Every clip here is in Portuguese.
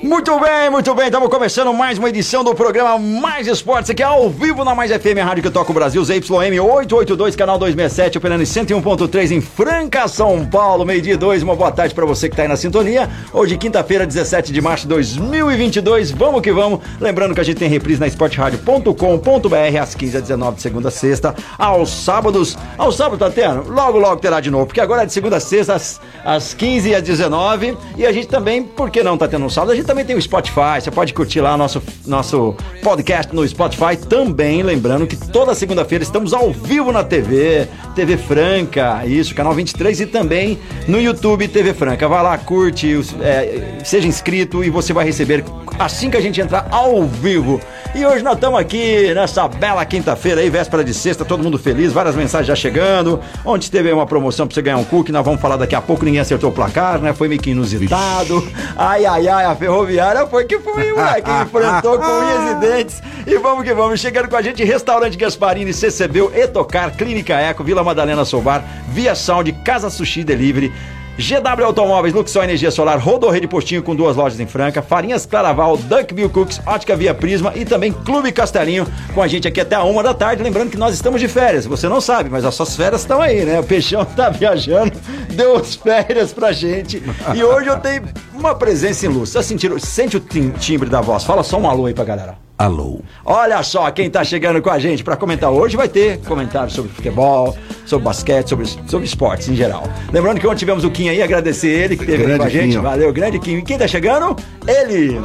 Muito bem, muito bem. Estamos começando mais uma edição do programa Mais Esportes, aqui ao vivo na Mais FM, rádio que toca o Brasil, ZYM 882, canal 267, operando em 101.3 em Franca, São Paulo, meio-dia 2. Uma boa tarde para você que está aí na sintonia. Hoje, quinta-feira, 17 de março de 2022. Vamos que vamos. Lembrando que a gente tem reprise na esportradio.com.br às 15 às 19 de segunda a sexta, aos sábados. Ao sábado, tá tendo? Logo, logo terá de novo, porque agora é de segunda a sexta, às, às 15 e às 19. E a gente também, por que não tá tendo sábado? A gente também tem o Spotify, você pode curtir lá nosso, nosso podcast no Spotify também. Lembrando que toda segunda-feira estamos ao vivo na TV, TV Franca, isso, canal 23 e também no YouTube TV Franca. Vai lá, curte, é, seja inscrito e você vai receber assim que a gente entrar ao vivo. E hoje nós estamos aqui nessa bela quinta-feira aí, véspera de sexta, todo mundo feliz, várias mensagens já chegando. Ontem teve uma promoção pra você ganhar um cookie, nós vamos falar daqui a pouco, ninguém acertou o placar, né? Foi meio que inusitado. Ai, ai, ai, a ferroviária foi que foi, moleque, enfrentou com unhas e dentes. E vamos que vamos, chegando com a gente, Restaurante Gasparini, CCBU, Etocar, Clínica Eco, Vila Madalena Sobar, Via Sound, Casa Sushi Delivery, GW Automóveis, Luxor Energia Solar, Rodorreio Postinho com duas lojas em Franca, Farinhas Claraval, Duckville Cooks, Ótica Via Prisma e também Clube Castelinho com a gente aqui até a uma da tarde. Lembrando que nós estamos de férias, você não sabe, mas as suas férias estão aí, né? O Peixão tá viajando, deu as férias pra gente e hoje eu tenho uma presença ilustre. Você sentiram, sente o tim- timbre da voz? Fala só um alô aí pra galera. Alô. Olha só quem tá chegando com a gente para comentar hoje vai ter comentários sobre futebol, sobre basquete, sobre, sobre esportes em geral. Lembrando que ontem tivemos o Kim aí, agradecer ele que esteve aqui com a gente. Kim. Valeu, grande Kim. E quem tá chegando? Ele.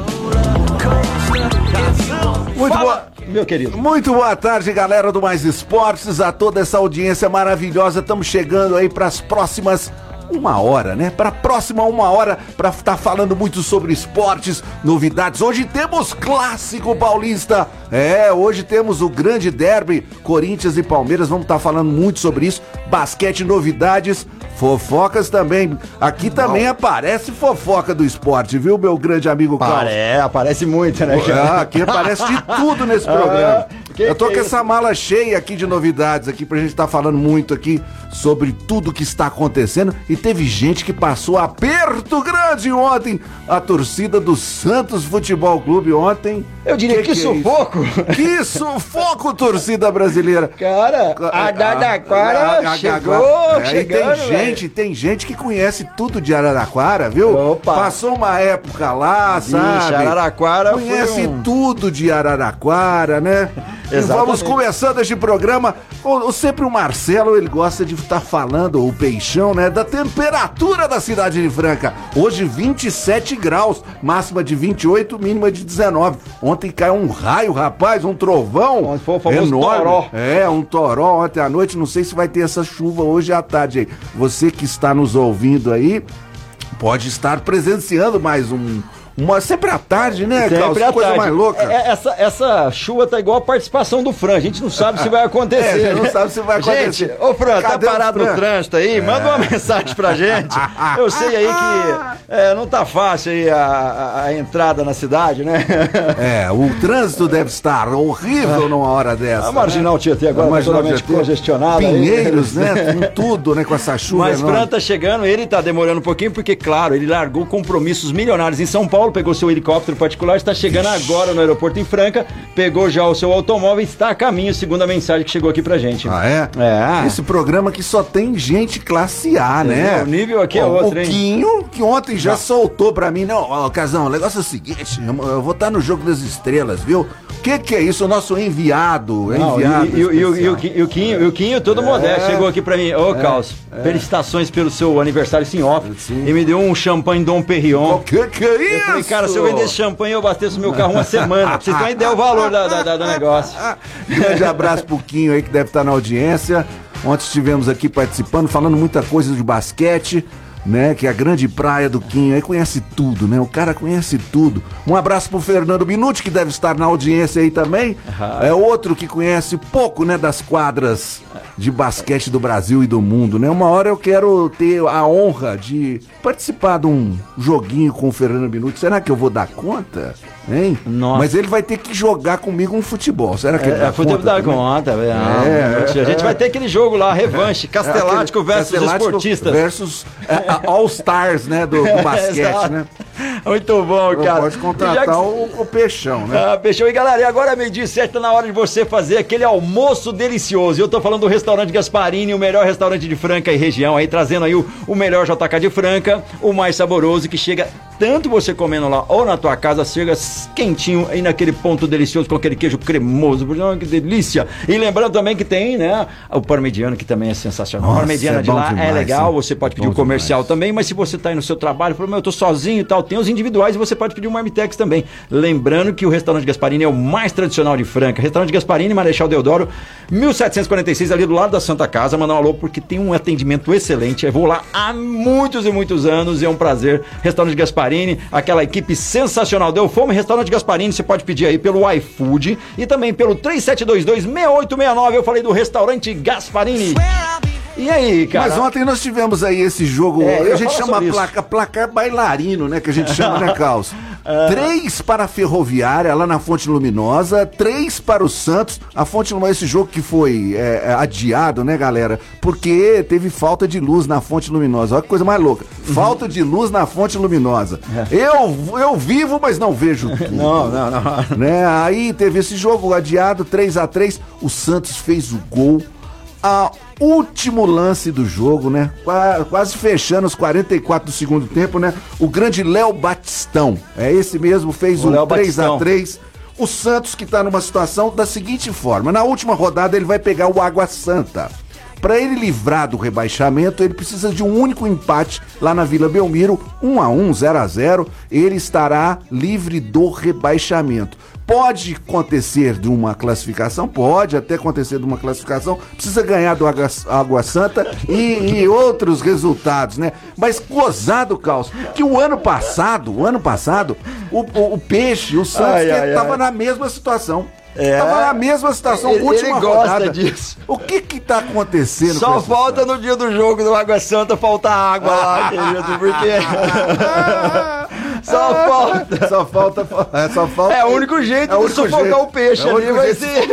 Muito Fala, boa. Meu querido. Muito boa tarde, galera do Mais Esportes, a toda essa audiência maravilhosa. Estamos chegando aí para as próximas uma hora, né? Para a próxima uma hora para estar falando muito sobre esportes, novidades. Hoje temos clássico paulista. É, hoje temos o grande derby Corinthians e Palmeiras. Vamos estar falando muito sobre isso. Basquete, novidades, fofocas também. Aqui também aparece fofoca do esporte, viu, meu grande amigo Carlos? É, aparece muito, né, Ah, aqui aparece de tudo nesse programa. Que Eu tô que com é essa mala cheia aqui de novidades aqui pra gente estar falando muito aqui sobre tudo que está acontecendo e teve gente que passou aperto grande ontem. A torcida do Santos Futebol Clube ontem. Eu diria que, é sufoco. isso? Que sufoco, torcida brasileira. Cara, a Dadaquara chegou, É, chegando, tem gente, tem gente que conhece tudo de Araraquara, viu? Opa. Passou uma época lá, sabe? Araraquara foi Conhece um- tudo de Araraquara, né? E Exatamente. vamos começando este programa. O, sempre o Marcelo, ele gosta de estar falando, o Peixão, né? Da temperatura da cidade de Franca. Hoje 27 graus, máxima de 28, mínima de 19. Ontem caiu um raio, rapaz, um trovão. Foi o famoso enorme. toró. É, um toró ontem à noite. Não sei se vai ter essa chuva hoje à tarde aí. Você que está nos ouvindo aí, pode estar presenciando mais um. Uma, sempre à tarde, né, Carlos? Sempre Que à coisa tarde. mais louca. É, essa, essa chuva tá igual a participação do Fran. A gente não sabe se vai acontecer. É, a gente não né? sabe se vai acontecer. Gente, ô Fran, Cadê tá parado Fran? no trânsito aí? Manda uma mensagem pra gente. Eu sei aí que é, não tá fácil aí a, a- entrada na cidade, né? É, o trânsito deve estar horrível numa hora dessa. A Marginal Tietê agora tá Marginal totalmente congestionada. aí. Pinheiros, né? Com tudo, né? Com essa chuva Mas enorme. Fran tá chegando, ele tá demorando um pouquinho, porque, claro, ele largou compromissos milionários em São Paulo, pegou seu helicóptero particular, está chegando agora no aeroporto em Franca, pegou já o seu automóvel e está a caminho, segundo a mensagem que chegou aqui pra gente. Ah, é? É. Esse programa que só tem gente classe A, né? É, o nível aqui é outro, O hein? Quinho, que ontem já soltou pra mim, não, ó, Casão, o negócio é o seguinte, eu eu vou estar no Jogo das Estrelas, viu? O que que é isso? O nosso enviado, Não, enviado e, e- e- e o- o- o Quinho, o Quinho todo modesto, chegou aqui pra mim, ô Caos, felicitações pelo seu aniversário sim off, Sim. e me deu um champanhe Dom Perignon. O que que é isso? Falei, cara, se eu vendesse champanhe, eu abasteço meu carro uma semana. Pra vocês terem ideia o valor da- da- da- do negócio. Grande abraço pro Quinho aí que deve estar na audiência. Ontem estivemos aqui participando, falando muita coisa de basquete. Né? Que é a grande praia do Quinho. Aí conhece tudo, né? O cara conhece tudo. Um abraço pro Fernando Minuti, que deve estar na audiência aí também. É outro que conhece pouco, né? Das quadras de basquete do Brasil e do mundo, né? Uma hora eu quero ter a honra de participar de um joguinho com o Fernando Minuti. Será que eu vou dar conta? Hein? Nossa. Mas ele vai ter que jogar comigo um futebol. Será que ele É, dá é futebol conta da também? conta, velho. Não, É, a gente é. vai ter aquele jogo lá, revanche, Castelático É versus Castelático esportistas. Versus é, a All Stars, né? Do, do basquete, né? Muito bom, cara. Pode contratar que- o, o peixão, né? Ah, Peixão. E galera, e agora meio-dia e sete, tá na hora de você fazer aquele almoço delicioso. E eu tô falando do restaurante Gasparini, o melhor restaurante de Franca e região, aí trazendo aí o, o melhor JK de Franca, o mais saboroso, que chega tanto você comendo lá ou na tua casa, chega quentinho aí naquele ponto delicioso com aquele queijo cremoso. Que delícia! E lembrando também que tem, né, o parmegiano, que também é sensacional. Nossa, o parmegiano é de lá é demais, legal, hein? você pode pedir Bom o comercial demais. também, mas se você tá aí no seu trabalho, falou, meu, eu tô sozinho e tal, tem os individuais e você pode pedir o Marmitex também. Lembrando que o restaurante Gasparini é o mais tradicional de Franca. Restaurante Gasparini, Marechal Deodoro, 1746, ali do lado da Santa Casa. Mandar um alô porque tem um atendimento excelente. Eu vou lá há muitos e muitos anos e é um prazer. Restaurante Gasparini, aquela equipe sensacional. Deu fome, Restaurante Gasparini, você pode pedir aí pelo iFood e também pelo 3722-6869. Eu falei do restaurante Gasparini. E aí, cara? Mas ontem nós tivemos aí esse jogo, É, a gente chama placa, placar bailarino, né? Que a gente chama, né, Caos? Três para a Ferroviária, lá na Fonte Luminosa, três para o Santos. A Fonte Luminosa, esse jogo que foi é, é, adiado, né, galera? Porque teve falta de luz na Fonte Luminosa. Olha que coisa mais louca. Uhum. Falta de luz na Fonte Luminosa. Eu, eu vivo, mas não vejo tudo. É. Não, não, não. né? Aí teve esse jogo adiado, 3 a 3 O Santos fez o gol. A último lance do jogo, né? Qua- Quase fechando os 44 do segundo tempo, né? O grande Léo Batistão. É esse mesmo, fez O um Léo 3 a Batistão. 3 O Santos que tá numa situação da seguinte forma: na última rodada ele vai pegar o Água Santa. Para ele livrar do rebaixamento, ele precisa de um único empate lá na Vila Belmiro, 1 a 1, 0 a 0. Ele estará livre do rebaixamento. Pode acontecer de uma classificação, pode até acontecer de uma classificação, precisa ganhar do Água, Água Santa e, e outros resultados, né? Mas gozado, Caos, que o ano passado, o ano passado, o, o- o Peixe, o Santos, Ai, ai, estava na mesma situação. É. Tava na mesma situação, Ele- última ele gosta rodada. disso. O que que tá acontecendo Só falta no dia do jogo do Água Santa faltar água lá, querido, porque. Só falta. Só falta. é, Só falta. É o único jeito É o de sufocar jeito. o peixe É o ali, vai ser.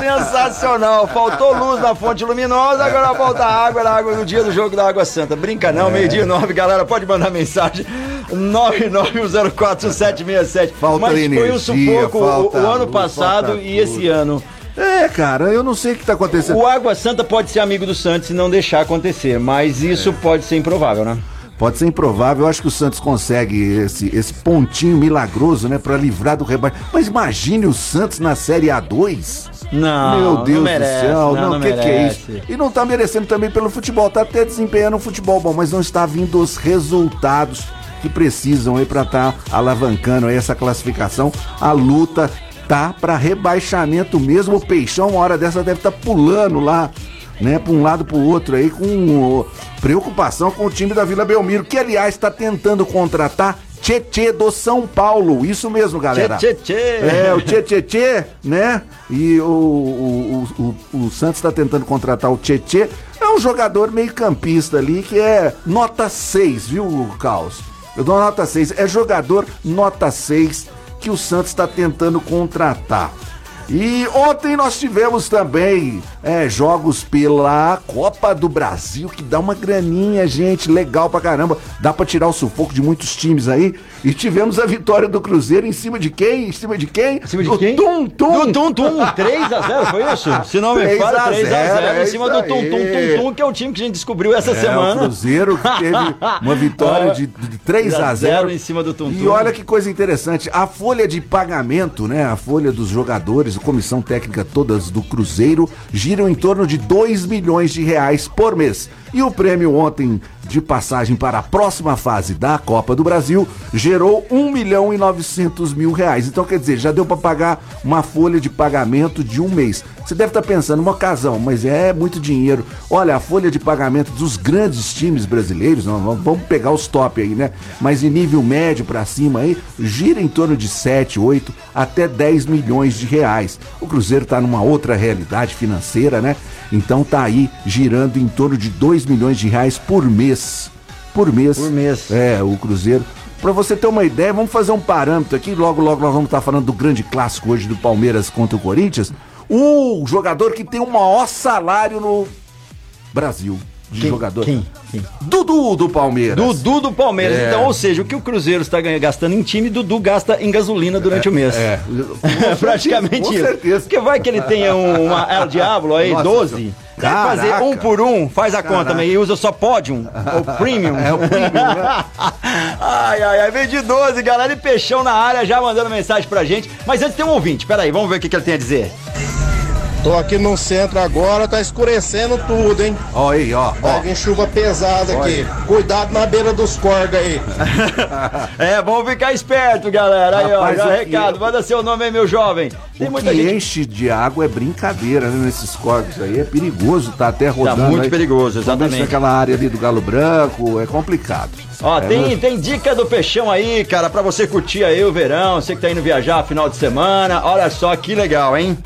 Sensacional. Faltou luz na fonte luminosa, agora falta água na água no dia do jogo da Água Santa. Brinca É. não, meio-dia nove, galera. Pode mandar mensagem. 991047767. Falta Mas foi um energia, sufoco o- falta o, ano luz, passado e esse ano. É, cara, eu não sei o que tá acontecendo. O Água Santa pode ser amigo do Santos e não deixar acontecer, mas isso É. pode ser improvável, né? Pode ser improvável, eu acho que o Santos consegue esse, esse pontinho milagroso, né, pra livrar do rebaixo. Mas imagine o Santos na Série A2. Não, Meu não Deus merece, do céu, não, não, não o que, que é isso? E não tá merecendo também pelo futebol, tá até desempenhando um futebol bom, mas não está vindo os resultados que precisam aí pra tá alavancando aí essa classificação. A luta tá pra rebaixamento mesmo. O Peixão, uma hora dessa, deve estar pulando lá, né, pra um lado pro outro aí, com ó, preocupação com o time da Vila Belmiro, que aliás está tentando contratar Tietê do São Paulo. Isso mesmo, galera. Tchê. É, o Tchê, né? E o, o, o, o, o Santos está tentando contratar o Tchê. É um jogador meio campista ali que é nota 6, viu, Caos? Eu dou nota 6. É jogador nota 6 que o Santos está tentando contratar. E ontem nós tivemos também é, jogos pela Copa do Brasil, que dá uma graninha, gente, legal pra caramba. Dá pra tirar o sufoco de muitos times aí. E tivemos a vitória do Cruzeiro em cima de quem? Em cima de quem? Em cima de do quem? Tum Tum. Do Tum Tum, 3x0, foi isso? Se não me 3 a falha, 3x0 0, em cima é do isso Tum Tum. Tum Tum, que é o time que a gente descobriu essa É, semana. o Cruzeiro que teve uma vitória de, de 3 a 0 em cima do Tum E Tum. olha que coisa interessante, a folha de pagamento, né, a folha dos jogadores, a comissão técnica todas do Cruzeiro, giram em torno de 2 milhões de reais por mês. E o prêmio ontem de passagem para a próxima fase da Copa do Brasil gerou 1 milhão e 900 mil reais. Então, quer dizer, já deu para pagar uma folha de pagamento de um mês. Você deve estar pensando, uma ocasião, mas é muito dinheiro. Olha, a folha de pagamento dos grandes times brasileiros, vamos pegar os top aí, né? Mas em nível médio para cima aí, gira em torno de 7, 8 até 10 milhões de reais. O Cruzeiro está numa outra realidade financeira, né? Então tá aí girando em torno de 2 milhões de reais por mês. Por mês. Por mês. É, o Cruzeiro. Para você ter uma ideia, vamos fazer um parâmetro aqui. Logo, logo nós vamos estar falando do grande clássico hoje do Palmeiras contra o Corinthians. O jogador que tem o maior salário no Brasil de Quem? jogador. Quem? Quem? Dudu do Palmeiras. Dudu do Palmeiras. É. Então, ou seja, o que o Cruzeiro está gastando em time, Dudu gasta em gasolina durante o mês. É. É praticamente Com isso. certeza. Porque vai que ele tenha um, uma El Diablo aí, Nossa, 12. Quer caraca. fazer um por um, faz a conta Caraca. também e usa só Podium ou Premium. É o premium, né? ai, ai, ai, vem de 12, galera. E Peixão na área já mandando mensagem pra gente. Mas antes tem um ouvinte, peraí, vamos ver o que, que ele tem a dizer. Tô aqui no centro agora, tá escurecendo tudo, hein? Ó aí, ó. Vai ó. vir chuva pesada aqui. Cuidado na beira dos corgas aí. É, vamos ficar esperto, galera. Aí, Rapaz, ó, já o que- recado. Manda seu nome aí, meu jovem. Tem O muita que gente. enche de água é brincadeira, né? Nesses corpos aí. É perigoso, tá até rodando. muito aí. perigoso, exatamente. Naquela área ali do Galo Branco, é complicado. Ó, É, tem, né? tem dica do Peixão aí, cara, pra você curtir aí o verão, você que tá indo viajar final de semana. Olha só que legal, hein?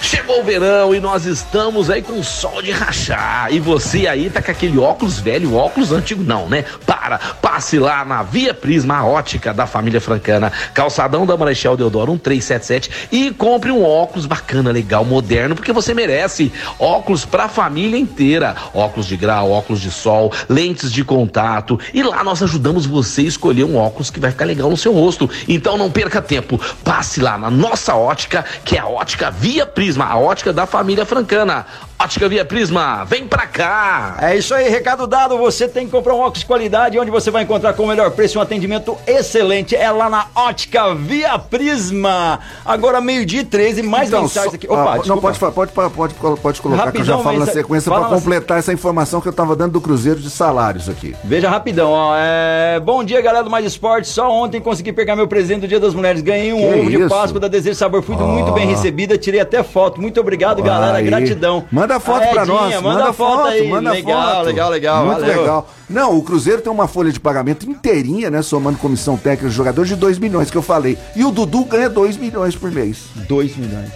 Chegou o verão e nós estamos aí com sol de rachar. E você aí tá com aquele óculos velho, óculos antigo não, né? Para, passe lá na Via Prisma, ótica da família francana, calçadão da Marechal Deodoro 1377 e compre um óculos bacana, legal, moderno, porque você merece. Óculos pra família inteira. Óculos de grau, óculos de sol, lentes de contato. E lá nós ajudamos você a escolher um óculos que vai ficar legal no seu rosto. Então não perca tempo. Passe lá na nossa ótica, que é a ótica Via Prisma, a ótica da família francana. Ótica Via Prisma, vem pra cá! É isso aí, recado dado. Você tem que comprar um óculos de qualidade, onde você vai encontrar com o melhor preço e um atendimento excelente. É lá na Ótica Via Prisma. Agora, meio-dia e 13, mais mensagens só- aqui. Opa, ah, não, desculpa. pode, fa- pode, pode, pode, pode colocar que eu já Rapidão, falo na sequência para completar essa informação que eu tava dando do Cruzeiro de salários aqui. Veja rapidão, ó. É... Bom dia, galera do Mais Esporte. Só ontem consegui pegar meu presente do Dia das Mulheres. Ganhei um Que ovo de isso? Páscoa da Desejo Sabor. Fui muito bem recebida, tirei até foto. Muito obrigado, galera. Aí. Gratidão. Manda foto A pra nós. Manda, foto, aí. manda legal, foto. legal, legal. Muito valeu. legal. Não, o Cruzeiro tem uma folha de pagamento inteirinha, né? Somando comissão técnica do jogador de 2 milhões, que eu falei. E o Dudu ganha 2 milhões por mês. 2 milhões.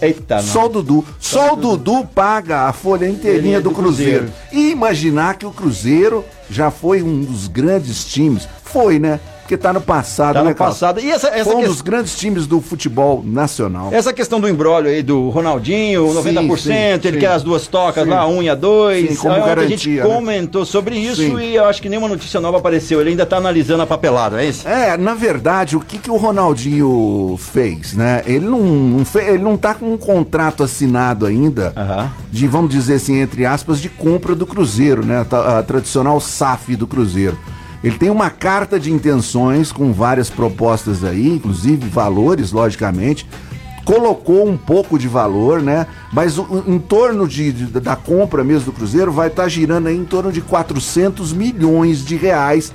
Eita, Só o Dudu. Só o Dudu paga a folha inteirinha do, do Cruzeiro. Cruzeiro. E imaginar que o Cruzeiro já foi um dos grandes times. Foi, né? Porque tá no passado, Tá né, no passado. E essa, essa, Foi um que- dos grandes times do futebol nacional. essa questão do embrólio aí do Ronaldinho, 90%, sim, ele sim. quer as duas tocas Sim. lá, um e a dois. Sim, como Aí ontem a garantia, gente né? comentou sobre isso Sim. e eu acho que nenhuma notícia nova apareceu. Ele ainda tá analisando a papelada, é isso? É, na verdade, o que, que o Ronaldinho fez, né? Ele não, não fe- ele não tá com um contrato assinado ainda de, vamos dizer assim, entre aspas, de compra do Cruzeiro, né? A, a tradicional SAF do Cruzeiro. Ele tem uma carta de intenções com várias propostas aí, inclusive valores, logicamente. Colocou um pouco de valor, né? Mas o- em torno de, de- da compra mesmo do Cruzeiro vai estar girando aí em torno de 400 milhões de reais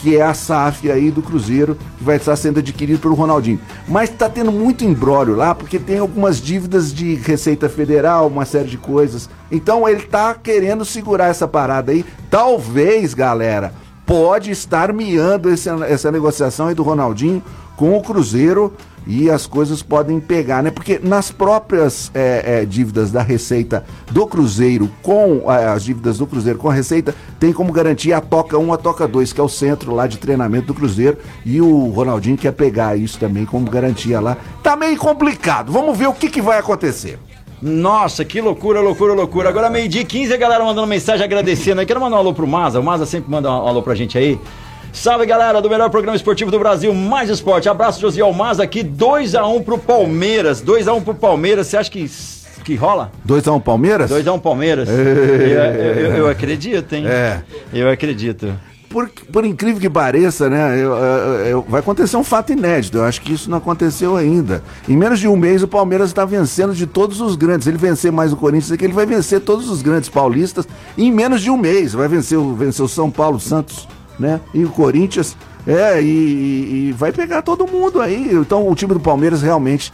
que é a SAF aí do Cruzeiro, que vai estar sendo adquirido pelo Ronaldinho. Mas está tendo muito embrólio lá, porque tem algumas dívidas de Receita Federal, uma série de coisas. Então ele tá querendo segurar essa parada aí. Talvez, galera, pode estar miando esse- essa negociação aí do Ronaldinho com o Cruzeiro e as coisas podem pegar, né? Porque nas próprias é, é, dívidas da Receita do Cruzeiro com é, as dívidas do Cruzeiro com a Receita, tem como garantia a Toca 1, a Toca 2, que é o centro lá de treinamento do Cruzeiro. E o Ronaldinho quer pegar isso também como garantia lá. Tá meio complicado. Vamos ver o que, que vai acontecer. Nossa, que loucura, loucura, loucura. Agora meio-dia e 15, a galera mandando mensagem agradecendo aí. Quero mandar um alô pro Maza. O Maza sempre manda um alô pra gente aí. Salve galera do melhor programa esportivo do Brasil, mais esporte. Abraço, Josiel Maza aqui, 2x1 pro Palmeiras. 2x1 pro Palmeiras. Você acha que, que rola? 2x1 Palmeiras? 2x1 Palmeiras? Eu, eu- eu- eu acredito, hein? É. Eu acredito. Por, por incrível que pareça, né? eu- eu- eu- vai acontecer um fato inédito. Eu acho que isso não aconteceu ainda. Em menos de um mês, o Palmeiras está vencendo de todos os grandes. Ele vencer mais o Corinthians, é que ele vai vencer todos os grandes paulistas em menos de um mês. Vai vencer, o- vencer o São Paulo, Santos, né? E o Corinthians. É, e- e vai pegar todo mundo aí. Então o time do Palmeiras realmente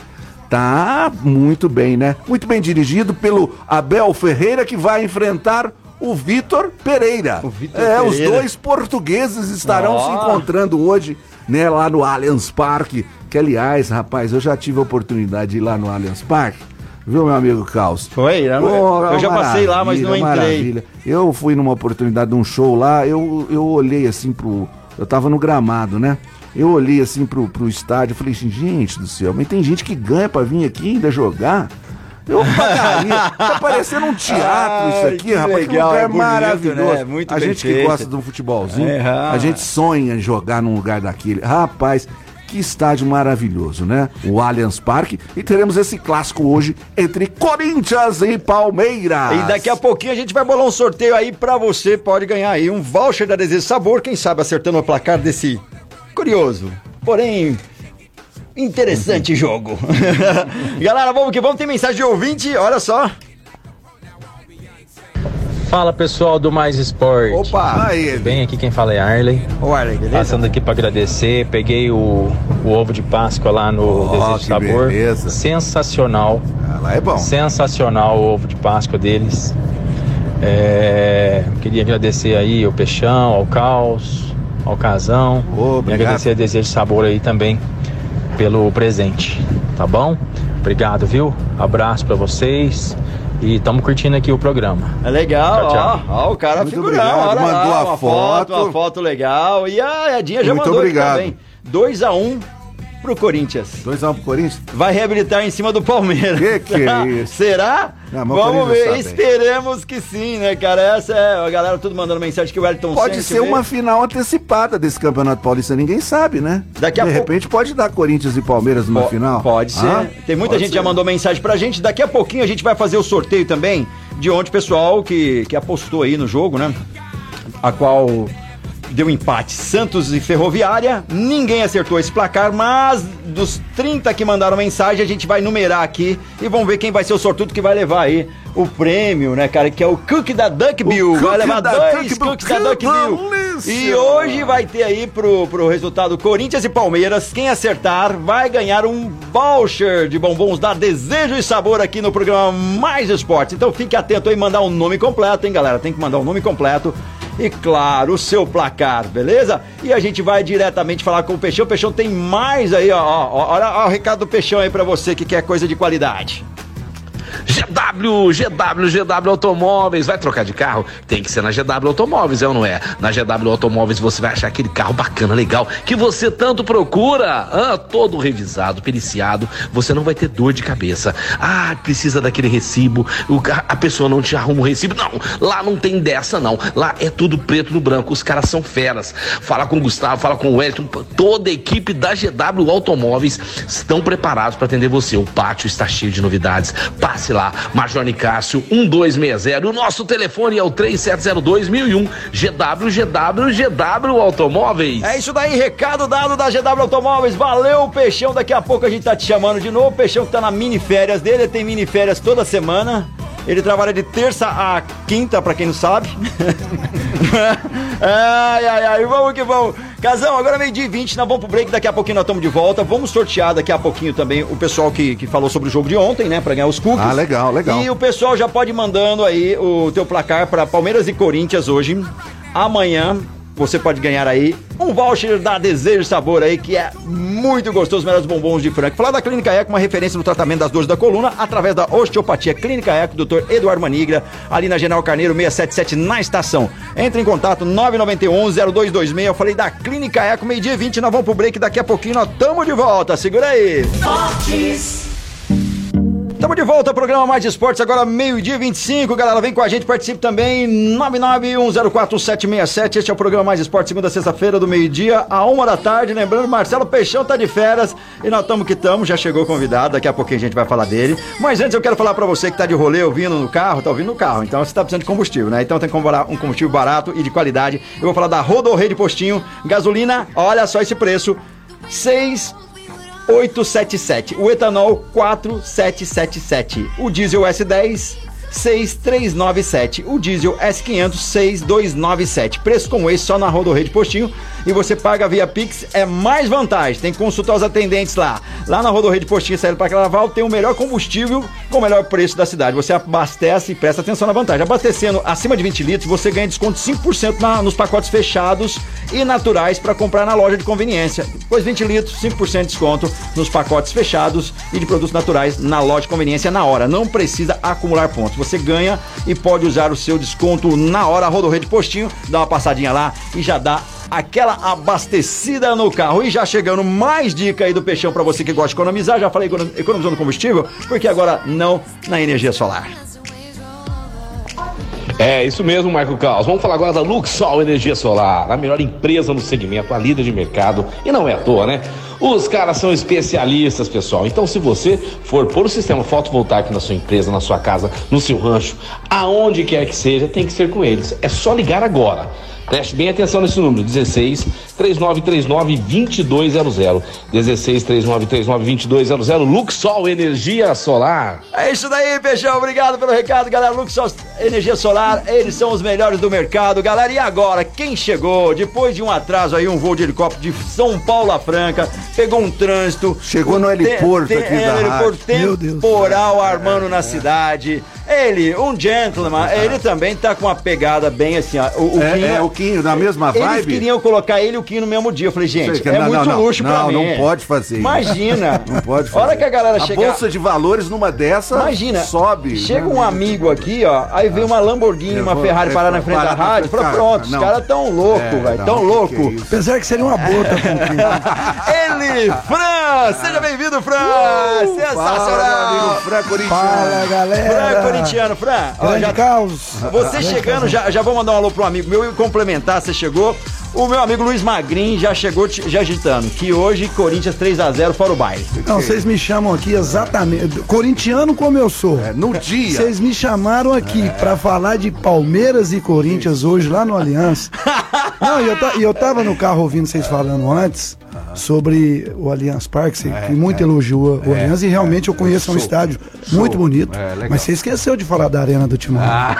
tá muito bem, né? Muito bem dirigido pelo Abel Ferreira, que vai enfrentar o Vitor Pereira. O Vitor é, os Pereira. dois portugueses estarão Ó. se encontrando hoje, né, lá no Allianz Parque. Que, aliás, rapaz, eu já tive a oportunidade de ir lá no Allianz Parque. Viu, meu amigo Caos? Foi, né? É eu já uma passei lá, mas não maravilha, entrei. maravilha. Eu fui numa oportunidade de um show lá, eu, eu olhei assim pro. Eu tava no gramado, né? Eu olhei assim pro, pro estádio e falei assim, gente do céu, mas tem gente que ganha pra vir aqui ainda jogar. Eu pagaria. Tá parecendo um teatro isso aqui, que rapaz. legal, que lugar é bonito, maravilhoso. né? Muito a gente que feito. gosta de um futebolzinho, É, ah. a gente sonha em jogar num lugar daquele. Rapaz, que estádio maravilhoso, né? O Allianz Parque. E teremos esse clássico hoje entre Corinthians e Palmeiras. E daqui a pouquinho a gente vai bolar um sorteio aí pra você. Pode ganhar aí um voucher da Desejo Sabor. Quem sabe acertando o placar desse curioso, porém interessante jogo. Galera, vamos que vamos. Tem mensagem de ouvinte, olha só. Fala pessoal do Mais Esporte. Opa! Aí. Bem, aqui quem fala é Arley. Ô, Arley, beleza? Passando aqui para agradecer, peguei o, o ovo de Páscoa lá no Ó, Desejo que Sabor. beleza. Sensacional, Ah, lá é bom. sensacional o ovo de Páscoa deles. É, queria agradecer aí ao Peixão, ao Caos, ao Casão. E obrigado. agradecer a Desejo Sabor aí também pelo presente, tá bom? Obrigado, viu? Abraço para vocês e estamos curtindo aqui o programa. É legal, Tchau, tchau. ó, ó, o cara Muito figurão, obrigado, olha lá, mandou a uma foto. uma foto legal. E a Edinha já Muito mandou obrigado. também. 2x1 pro Corinthians. 2x1 pro Corinthians? Vai reabilitar em cima do Palmeiras. Que que é isso? Será? Não, o Vamos ver, esperemos que sim, né, cara? Essa é a galera tudo mandando mensagem que o Wellington Pode ser veio. uma final antecipada desse Campeonato Paulista, ninguém sabe, né? Daqui a De pouco- repente pode dar Corinthians e Palmeiras numa Po- final. Pode ser. Ah, Tem muita gente já ser. mandou mensagem pra gente. Daqui a pouquinho a gente vai fazer o sorteio também de ontem, pessoal, que, que apostou aí no jogo, né? A qual deu empate Santos e Ferroviária. Ninguém acertou esse placar, mas dos 30 que mandaram mensagem, a gente vai numerar aqui e vamos ver quem vai ser o sortudo que vai levar aí o prêmio, né, cara? Que é o Cookie da Duck Bill. Vai levar da dois cookies da Duck Bill. E hoje vai ter aí pro, pro resultado Corinthians e Palmeiras. Quem acertar vai ganhar um voucher de bombons da Desejo e Sabor aqui no programa Mais Esportes. Então fique atento aí, mandar o nome completo, hein, galera? Tem que mandar o nome completo. E claro, o seu placar, beleza? E a gente vai diretamente falar com o Peixão. O Peixão tem mais aí, ó. olha ó, o recado do Peixão aí pra você que quer coisa de qualidade. GW, GW, GW Automóveis. Vai trocar de carro? Tem que ser na GW Automóveis, é ou não é? Na GW Automóveis você vai achar aquele carro bacana, legal, que você tanto procura. Ah, todo revisado, periciado. Você não vai ter dor de cabeça. Ah, precisa daquele recibo. O a pessoa não te arruma o recibo. Não, lá não tem dessa, não. Lá é tudo preto no branco. Os caras são feras. Fala com o Gustavo, fala com o Wellington. Toda a equipe da GW Automóveis estão preparados para atender você. O pátio está cheio de novidades. Passe lá, Major Nicásio 1260. O nosso telefone é o 3702-1001. GW, GW, GW Automóveis. É isso daí, recado dado da GW Automóveis. Valeu, Peixão. Daqui a pouco a gente tá te chamando de novo. Peixão que tá na mini férias dele, ele tem mini férias toda semana. Ele trabalha de terça a quinta, pra quem não sabe. ai, ai, ai, vamos que vamos. Casão, agora meio dia e 20, nós vamos pro break, daqui a pouquinho nós estamos de volta. Vamos sortear daqui a pouquinho também o pessoal que, que falou sobre o jogo de ontem, né, pra ganhar os cookies. Ah, legal, legal. E o pessoal já pode ir mandando aí o teu placar pra Palmeiras e Corinthians hoje. Amanhã você pode ganhar aí um voucher da Desejo Sabor aí, que é muito gostoso, melhores bombons de frango. Falar da Clínica Eco, uma referência no tratamento das dores da coluna, através da osteopatia Clínica Eco, Dr. Eduardo Manigra, ali na General Carneiro 677, na estação. Entre em contato 991-0226. Eu falei da Clínica Eco, meio-dia e 20, nós vamos pro break, daqui a pouquinho nós estamos de volta. Segura aí. Fortes, Estamos de volta ao programa Mais Esportes, agora meio-dia 25. Galera, vem com a gente, participe também. 991041767. Este é o programa Mais Esportes, segunda sexta-feira, do meio-dia a uma da tarde. Lembrando, Marcelo Peixão tá de férias e nós estamos que estamos. Já chegou convidado, daqui a pouquinho a gente vai falar dele. Mas antes eu quero falar para você que tá de rolê ouvindo no carro, tá ouvindo no carro, então você tá precisando de combustível, né? Então tem que comprar um combustível barato e de qualidade. Eu vou falar da Rodorrei de Postinho. Gasolina, olha só esse preço: 6 877. O etanol 4777. O diesel S10 6397. O diesel S500 6297. Preço como esse só na Rodorrede Postinho e você paga via Pix é mais vantagem. Tem que consultar os atendentes lá. Lá na Rodorrede Postinho Sério para Carnaval tem o melhor combustível com o melhor preço da cidade. Você abastece e presta atenção na vantagem. Abastecendo acima de 20 litros, você ganha desconto 5% na, nos pacotes fechados e naturais para comprar na loja de conveniência. Depois 20 litros, 5% de desconto nos pacotes fechados e de produtos naturais na loja de conveniência na hora. Não precisa acumular pontos. Você ganha e pode usar o seu desconto na hora. Rodorrede Postinho, dá uma passadinha lá e já dá aquela abastecida no carro. E já chegando mais dica aí do Peixão para você que gosta de economizar. Já falei econo- economizando combustível, porque agora não na energia solar. É, isso mesmo, Marco Carlos. Vamos falar agora da Luxol Energia Solar, a melhor empresa no segmento, a líder de mercado. E não é à toa, né? Os caras são especialistas, pessoal. Então, se você for pôr o sistema fotovoltaico na sua empresa, na sua casa, no seu rancho, aonde quer que seja, tem que ser com eles. É só ligar agora. Preste bem atenção nesse número: 16 3939 2200. 16 3939 2200. Luxol Energia Solar. É isso daí, Peixão. Obrigado pelo recado, galera. Luxol Energia Solar, eles são os melhores do mercado, galera. E agora, quem chegou depois de um atraso aí, um voo de helicóptero de São Paulo a Franca, pegou um trânsito. Chegou no heliporto te- aqui é, da heliporto temporal armando na cidade. Ele, um gentleman, ele também tá com uma pegada bem assim, ó. O, o É, Quinho- é, Quinho, na mesma Eles vibe? queriam colocar ele e o Quinho no mesmo dia. Eu falei, gente, é não, muito não, não. luxo pra Não, mim. não pode fazer isso. Imagina. Não pode fazer. Hora que a galera a chegar... bolsa de valores numa dessa Imagina, sobe. chega um amigo aqui, ó, aí vem uma Lamborghini, Eu uma Ferrari é, parar na frente da rádio, fala, pronto, os não. caras tão louco, É, velho, não, tão louco. que é? Apesar que seria uma boa. Ele, Fran, seja bem-vindo, Fran, Fala, meu sensacional. amigo Fran Corintiano. Fala, galera. Fran corintiano, Fran, ó, Grande já- caos. você chegando, já, já vou mandar um alô pro amigo meu e complementar, você chegou. O meu amigo Luiz Magrin já chegou te- já agitando, que hoje Corinthians 3x0 fora o baile. Não, vocês me chamam aqui exatamente. Corintiano como eu sou. É, no dia. Vocês me chamaram aqui pra falar de Palmeiras e Corinthians hoje lá no Aliança. Não, e eu, ta- e eu tava no carro ouvindo vocês falando antes sobre o Allianz Parque, você que muito elogiou o Allianz e realmente eu conheço um estádio muito bonito. É, mas você esqueceu de falar da Arena do Timão. A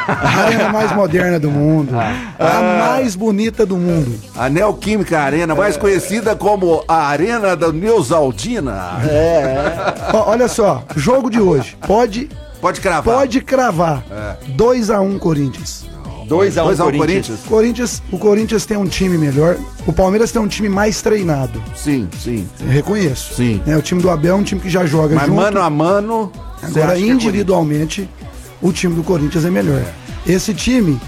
arena mais moderna do mundo. A mais bonita do mundo. A Neoquímica Arena, mais conhecida como a Arena da Neusaldina. Ó, olha só, jogo de hoje. Pode, Pode cravar. pode cravar. 2x1 Corinthians. 2x1 2 a 1 Corinthians. Corinthians? Corinthians, o Corinthians tem um time melhor. O Palmeiras tem um time mais treinado. Sim, sim. Eu reconheço. Sim. Né, o time do Abel é um time que já joga Mas junto. mano a mano. Agora, é individualmente, o time do Corinthians é melhor. Esse time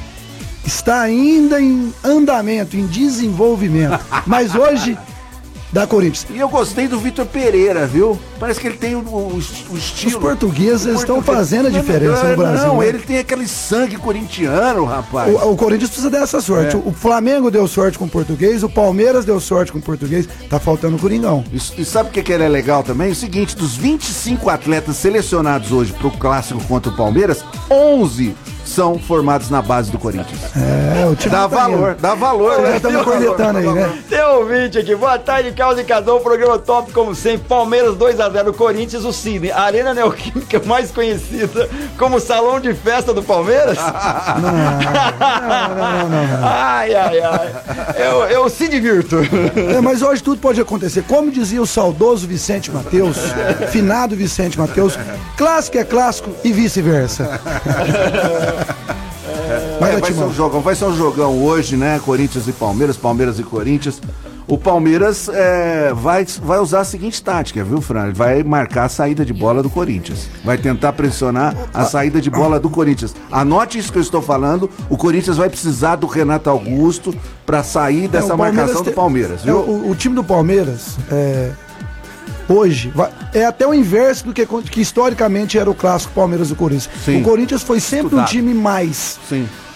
está ainda em andamento, em desenvolvimento. Mas hoje, da Corinthians. E eu gostei do Vitor Pereira, viu? Parece que ele tem o, o, o estilo. Os portugueses O estão português- fazendo a diferença não, no Brasil. Não, né? ele tem aquele sangue corintiano, rapaz. O, o Corinthians precisa dessa sorte. O Flamengo deu sorte com o português, o Palmeiras deu sorte com o português. Tá faltando o Coringão. E, e sabe o que, que ele é legal também? O seguinte, dos 25 atletas selecionados hoje pro clássico contra o Palmeiras, 11 são formados na base do Corinthians. É, o time Dá tá indo. valor, dá valor, Já né? estamos cornetando aí, né? Tem ouvinte aqui, boa tarde, Carlos e Casão, programa top como sempre, Palmeiras 2x0, Corinthians, o Cine, a Arena Neoquímica mais conhecida como salão de festa do Palmeiras? Ai, ai, ai, eu, eu se divirto. É, mas hoje tudo pode acontecer. Como dizia o saudoso Vicente Mateus, finado Vicente Mateus, clássico é clássico e vice-versa. Mas, É, vai ser um jogão, vai ser um jogão hoje, né? Corinthians e Palmeiras, Palmeiras e Corinthians. O Palmeiras é, vai, vai usar a seguinte tática, viu, Fran? Ele vai marcar a saída de bola do Corinthians. Vai tentar pressionar a saída de bola do Corinthians. Anote isso que eu estou falando. O Corinthians vai precisar do Renato Augusto para sair é, dessa marcação do Palmeiras, é, viu? o, o time do Palmeiras é, hoje é até o inverso do que, que historicamente era o clássico Palmeiras e Corinthians. Sim. O Corinthians foi sempre Estudado. um time mais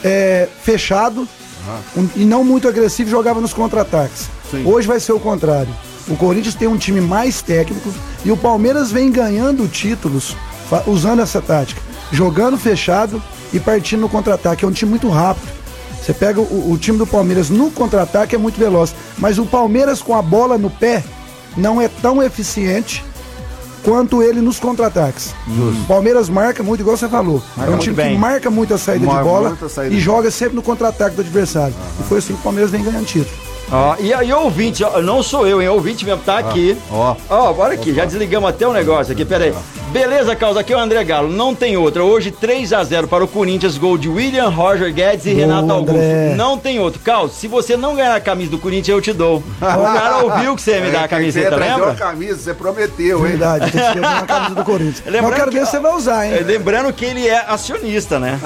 é, fechado um- e não muito agressivo, jogava nos contra-ataques. Hoje vai ser o contrário. O Corinthians tem um time mais técnico e o Palmeiras vem ganhando títulos usando essa tática, jogando fechado e partindo no contra-ataque. É um time muito rápido. Você pega o, o time do Palmeiras no contra-ataque é muito veloz, mas o Palmeiras com a bola no pé não é tão eficiente quanto ele nos contra-ataques. O Palmeiras marca muito, igual você falou. é um time bem. que marca muito a saída Marca de bola saída e joga sempre no contra-ataque do adversário. E foi assim que o Palmeiras vem ganhando título. Ó, e aí, ouvinte, ó, não sou eu, hein? Ouvinte mesmo, tá aqui. ó. Ó, bora aqui, já desligamos até o negócio aqui, pera aí. Beleza, causa, aqui é o André Galo, não tem outra. Hoje 3 a 0 para o Corinthians, gol de William, Roger Guedes e Boa, Renato Augusto. André. Não tem outro. Carlos, se você não ganhar a camisa do Corinthians, eu te dou. O cara ouviu que você ia me dar a É, Você camiseta, trazer uma lembra? camisa, você prometeu, hein? Verdade, tem que na camisa do Corinthians. Mas eu Lembrando quero que- ver se você vai usar, É, hein? Lembrando que ele é acionista, né?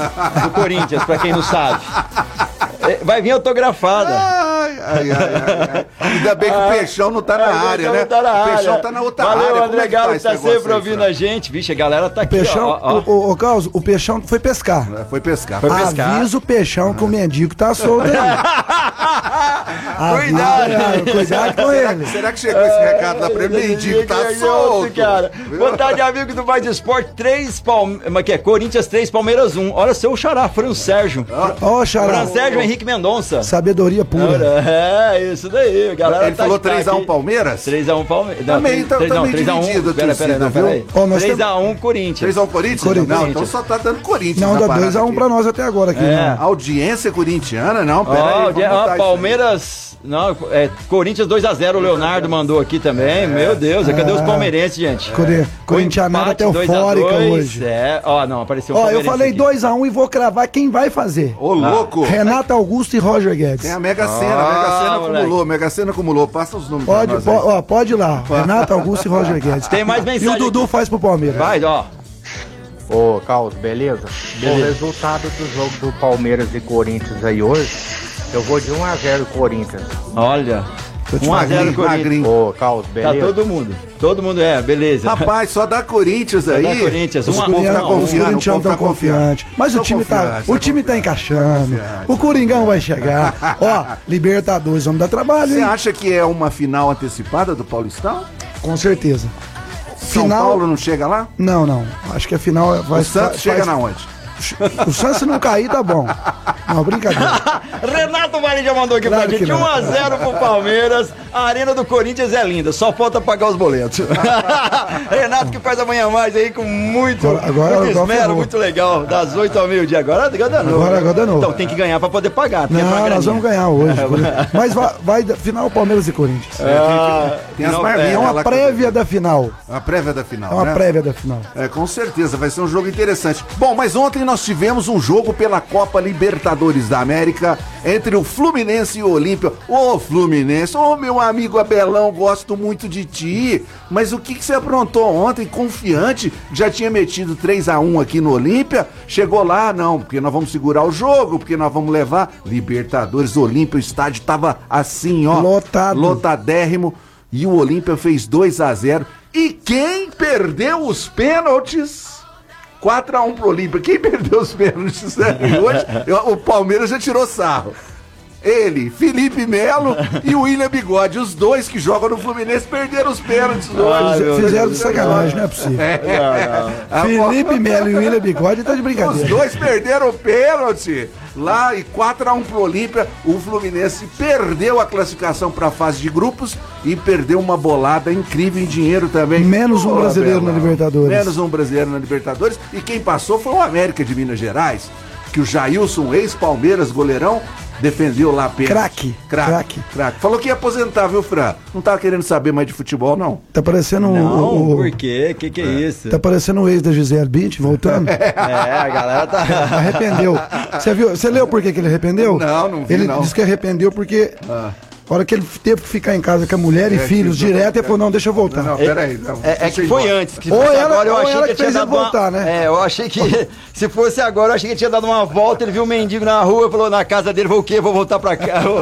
Do Corinthians, pra quem não sabe. É, Vai vir autografada. Ai, ai, ai, ai, ai. Ainda bem que o Peixão não tá na Ah, área, né? tá na o. Peixão tá na outra Valeu, área. Como André é Galo, tá esse tá sempre ouvindo Fran? a gente. Vixe, a galera tá aqui, Peixão, ó, ó. O, o, o Carlos, o Peixão foi pescar. É, Foi pescar. Foi pescar. Avisa o Peixão que o mendigo tá solto aí. Cuidado. é, Cuidado com ele. Será que chegou esse recado lá pra ele? Mendigo tá solto. cara. Boa tarde, amigo do Mais Esporte. 3 Palme... Mas que é? Corinthians 3, Palmeiras 1. Olha seu xará, Fran Sérgio. Ó, Fran Xará. Sérgio Henrique Mendonça. Sabedoria pura. É, isso daí. Galera Ele tá- falou tá 3x1 aqui. Palmeiras? 3x1 Palmeiras. Também, tá- também dividido a Pera, pera, não, torcida, pera aí. viu? Ó, nós 3x1 Corinthians. 3x1 Corinthians? Corinthians. Não, então só tá dando Corinthians. Não, na dá parada 2x1 aqui. pra nós até agora aqui. É. Audiência corintiana? Não, pera aí. Ó. Palmeiras. Não, é, Corinthians 2x0, o Leonardo mandou aqui também. Meu Deus, cadê os palmeirenses, gente? Core- Corintianada até eufórica hoje. É, ó, não, apareceu um Ó, eu falei aqui. 2x1 e vou cravar quem vai fazer. Ô, louco. Renato Augusto e Roger Guedes. Tem a Mega Sena, Ah, a Mega Sena moleque. acumulou, Mega Sena acumulou. Passa os números Pode, pra nós po- ó, pode ir lá. Renato Augusto e Roger Guedes. Tem mais E mensagem o Dudu aqui. faz pro Palmeiras. Vai, ó. Ô, Carlos, beleza? O resultado do jogo do Palmeiras e Corinthians aí hoje, eu vou de 1x0 Corinthians. Olha. Tô te 1x0 Magrinho, Corinthians. magrinho. Ô, Carlos, Tá beleza? todo mundo. Todo mundo é, beleza. Rapaz, só dá Corinthians aí. dá Corinthians, Os uma- povo tá não, Os confiando, o estão tá confiantes. Mas o time, tá, confiante, o tá time tá encaixando. confiante. O Coringão vai chegar. Ó, Libertadores, vamos dar trabalho, Você acha que é uma final antecipada do Paulistão? Com certeza. São Final- Paulo não chega lá? Não, não. Acho que a final vai o Santos chega na onde? O Santos não cair, tá bom. Não, brincadeira. Renato Marinho já mandou aqui Claro pra gente. não. 1x0 pro Palmeiras. A arena do Corinthians é linda, só falta pagar os boletos. Renato que faz amanhã mais aí com muito, Agora- agora- muito esmero, muito legal. Das 8 ao meio-dia. Agora, agora danou. Agora- agora danou. Então tem que ganhar pra poder pagar. tem uma Não, nós vamos ganhar hoje. Mas vai, vai final Palmeiras e Corinthians. Ah, Tem as não, marminhas É uma prévia da final. A prévia da final, É uma né? prévia da final. É, com certeza, vai ser um jogo interessante. Bom, mas ontem nós tivemos um jogo pela Copa Libertadores da América entre o Fluminense e o Olímpia. Ô, Fluminense, ô, meu amigo Abelão, gosto muito de ti. Mas o que, que você aprontou ontem, confiante? Já tinha metido 3 a 1 aqui no Olímpia. Chegou lá, não, porque nós vamos segurar o jogo, porque nós vamos levar Libertadores, Olímpia, o estádio tava assim, ó. Lotado. Lotadérrimo. E o Olímpia fez 2 a 0 E quem perdeu os pênaltis? 4x1 pro Olímpia. Quem perdeu os pênaltis? né? Hoje, eu- o Palmeiras já tirou sarro. Ele, Felipe Melo e o William Bigode. Os dois que jogam no Fluminense perderam os pênaltis hoje. meu Fizeram de sacanagem, não é possível. A Felipe Melo e William Bigode tá de Os brincadeira. dois perderam o pênalti lá e 4x1 pro Olímpia. O Fluminense perdeu a classificação para a fase de grupos e perdeu uma bolada incrível em dinheiro também. Menos um brasileiro na Libertadores. Menos um brasileiro na Libertadores. E quem passou foi o América de Minas Gerais, que o Jailson, ex-Palmeiras, goleirão, defendeu lá pênalti. Craque, Craque. craque. Falou que ia aposentar, viu, Fran? Não tava querendo saber mais de futebol, não. Tá parecendo o- Não, o, o- por quê? Que que é isso? Tá parecendo o ex da Gisele Bint voltando. É, a galera tá... Arrependeu. Você viu? Você leu por que, que ele arrependeu? Não, não vi, Ele não. disse que arrependeu porque A hora que ele teve que ficar em casa com a mulher e filhos direto, ele falou, não, deixa eu voltar. Não, peraí. não, É, é que foi embora. antes. Que Ou ela- agora, eu ou achei ela que que tinha fez ele dado uma- voltar, né? É, eu achei que se fosse agora, eu achei que tinha dado uma volta, ele viu um mendigo na rua, falou na casa dele, vou o quê? Vou voltar pra cá.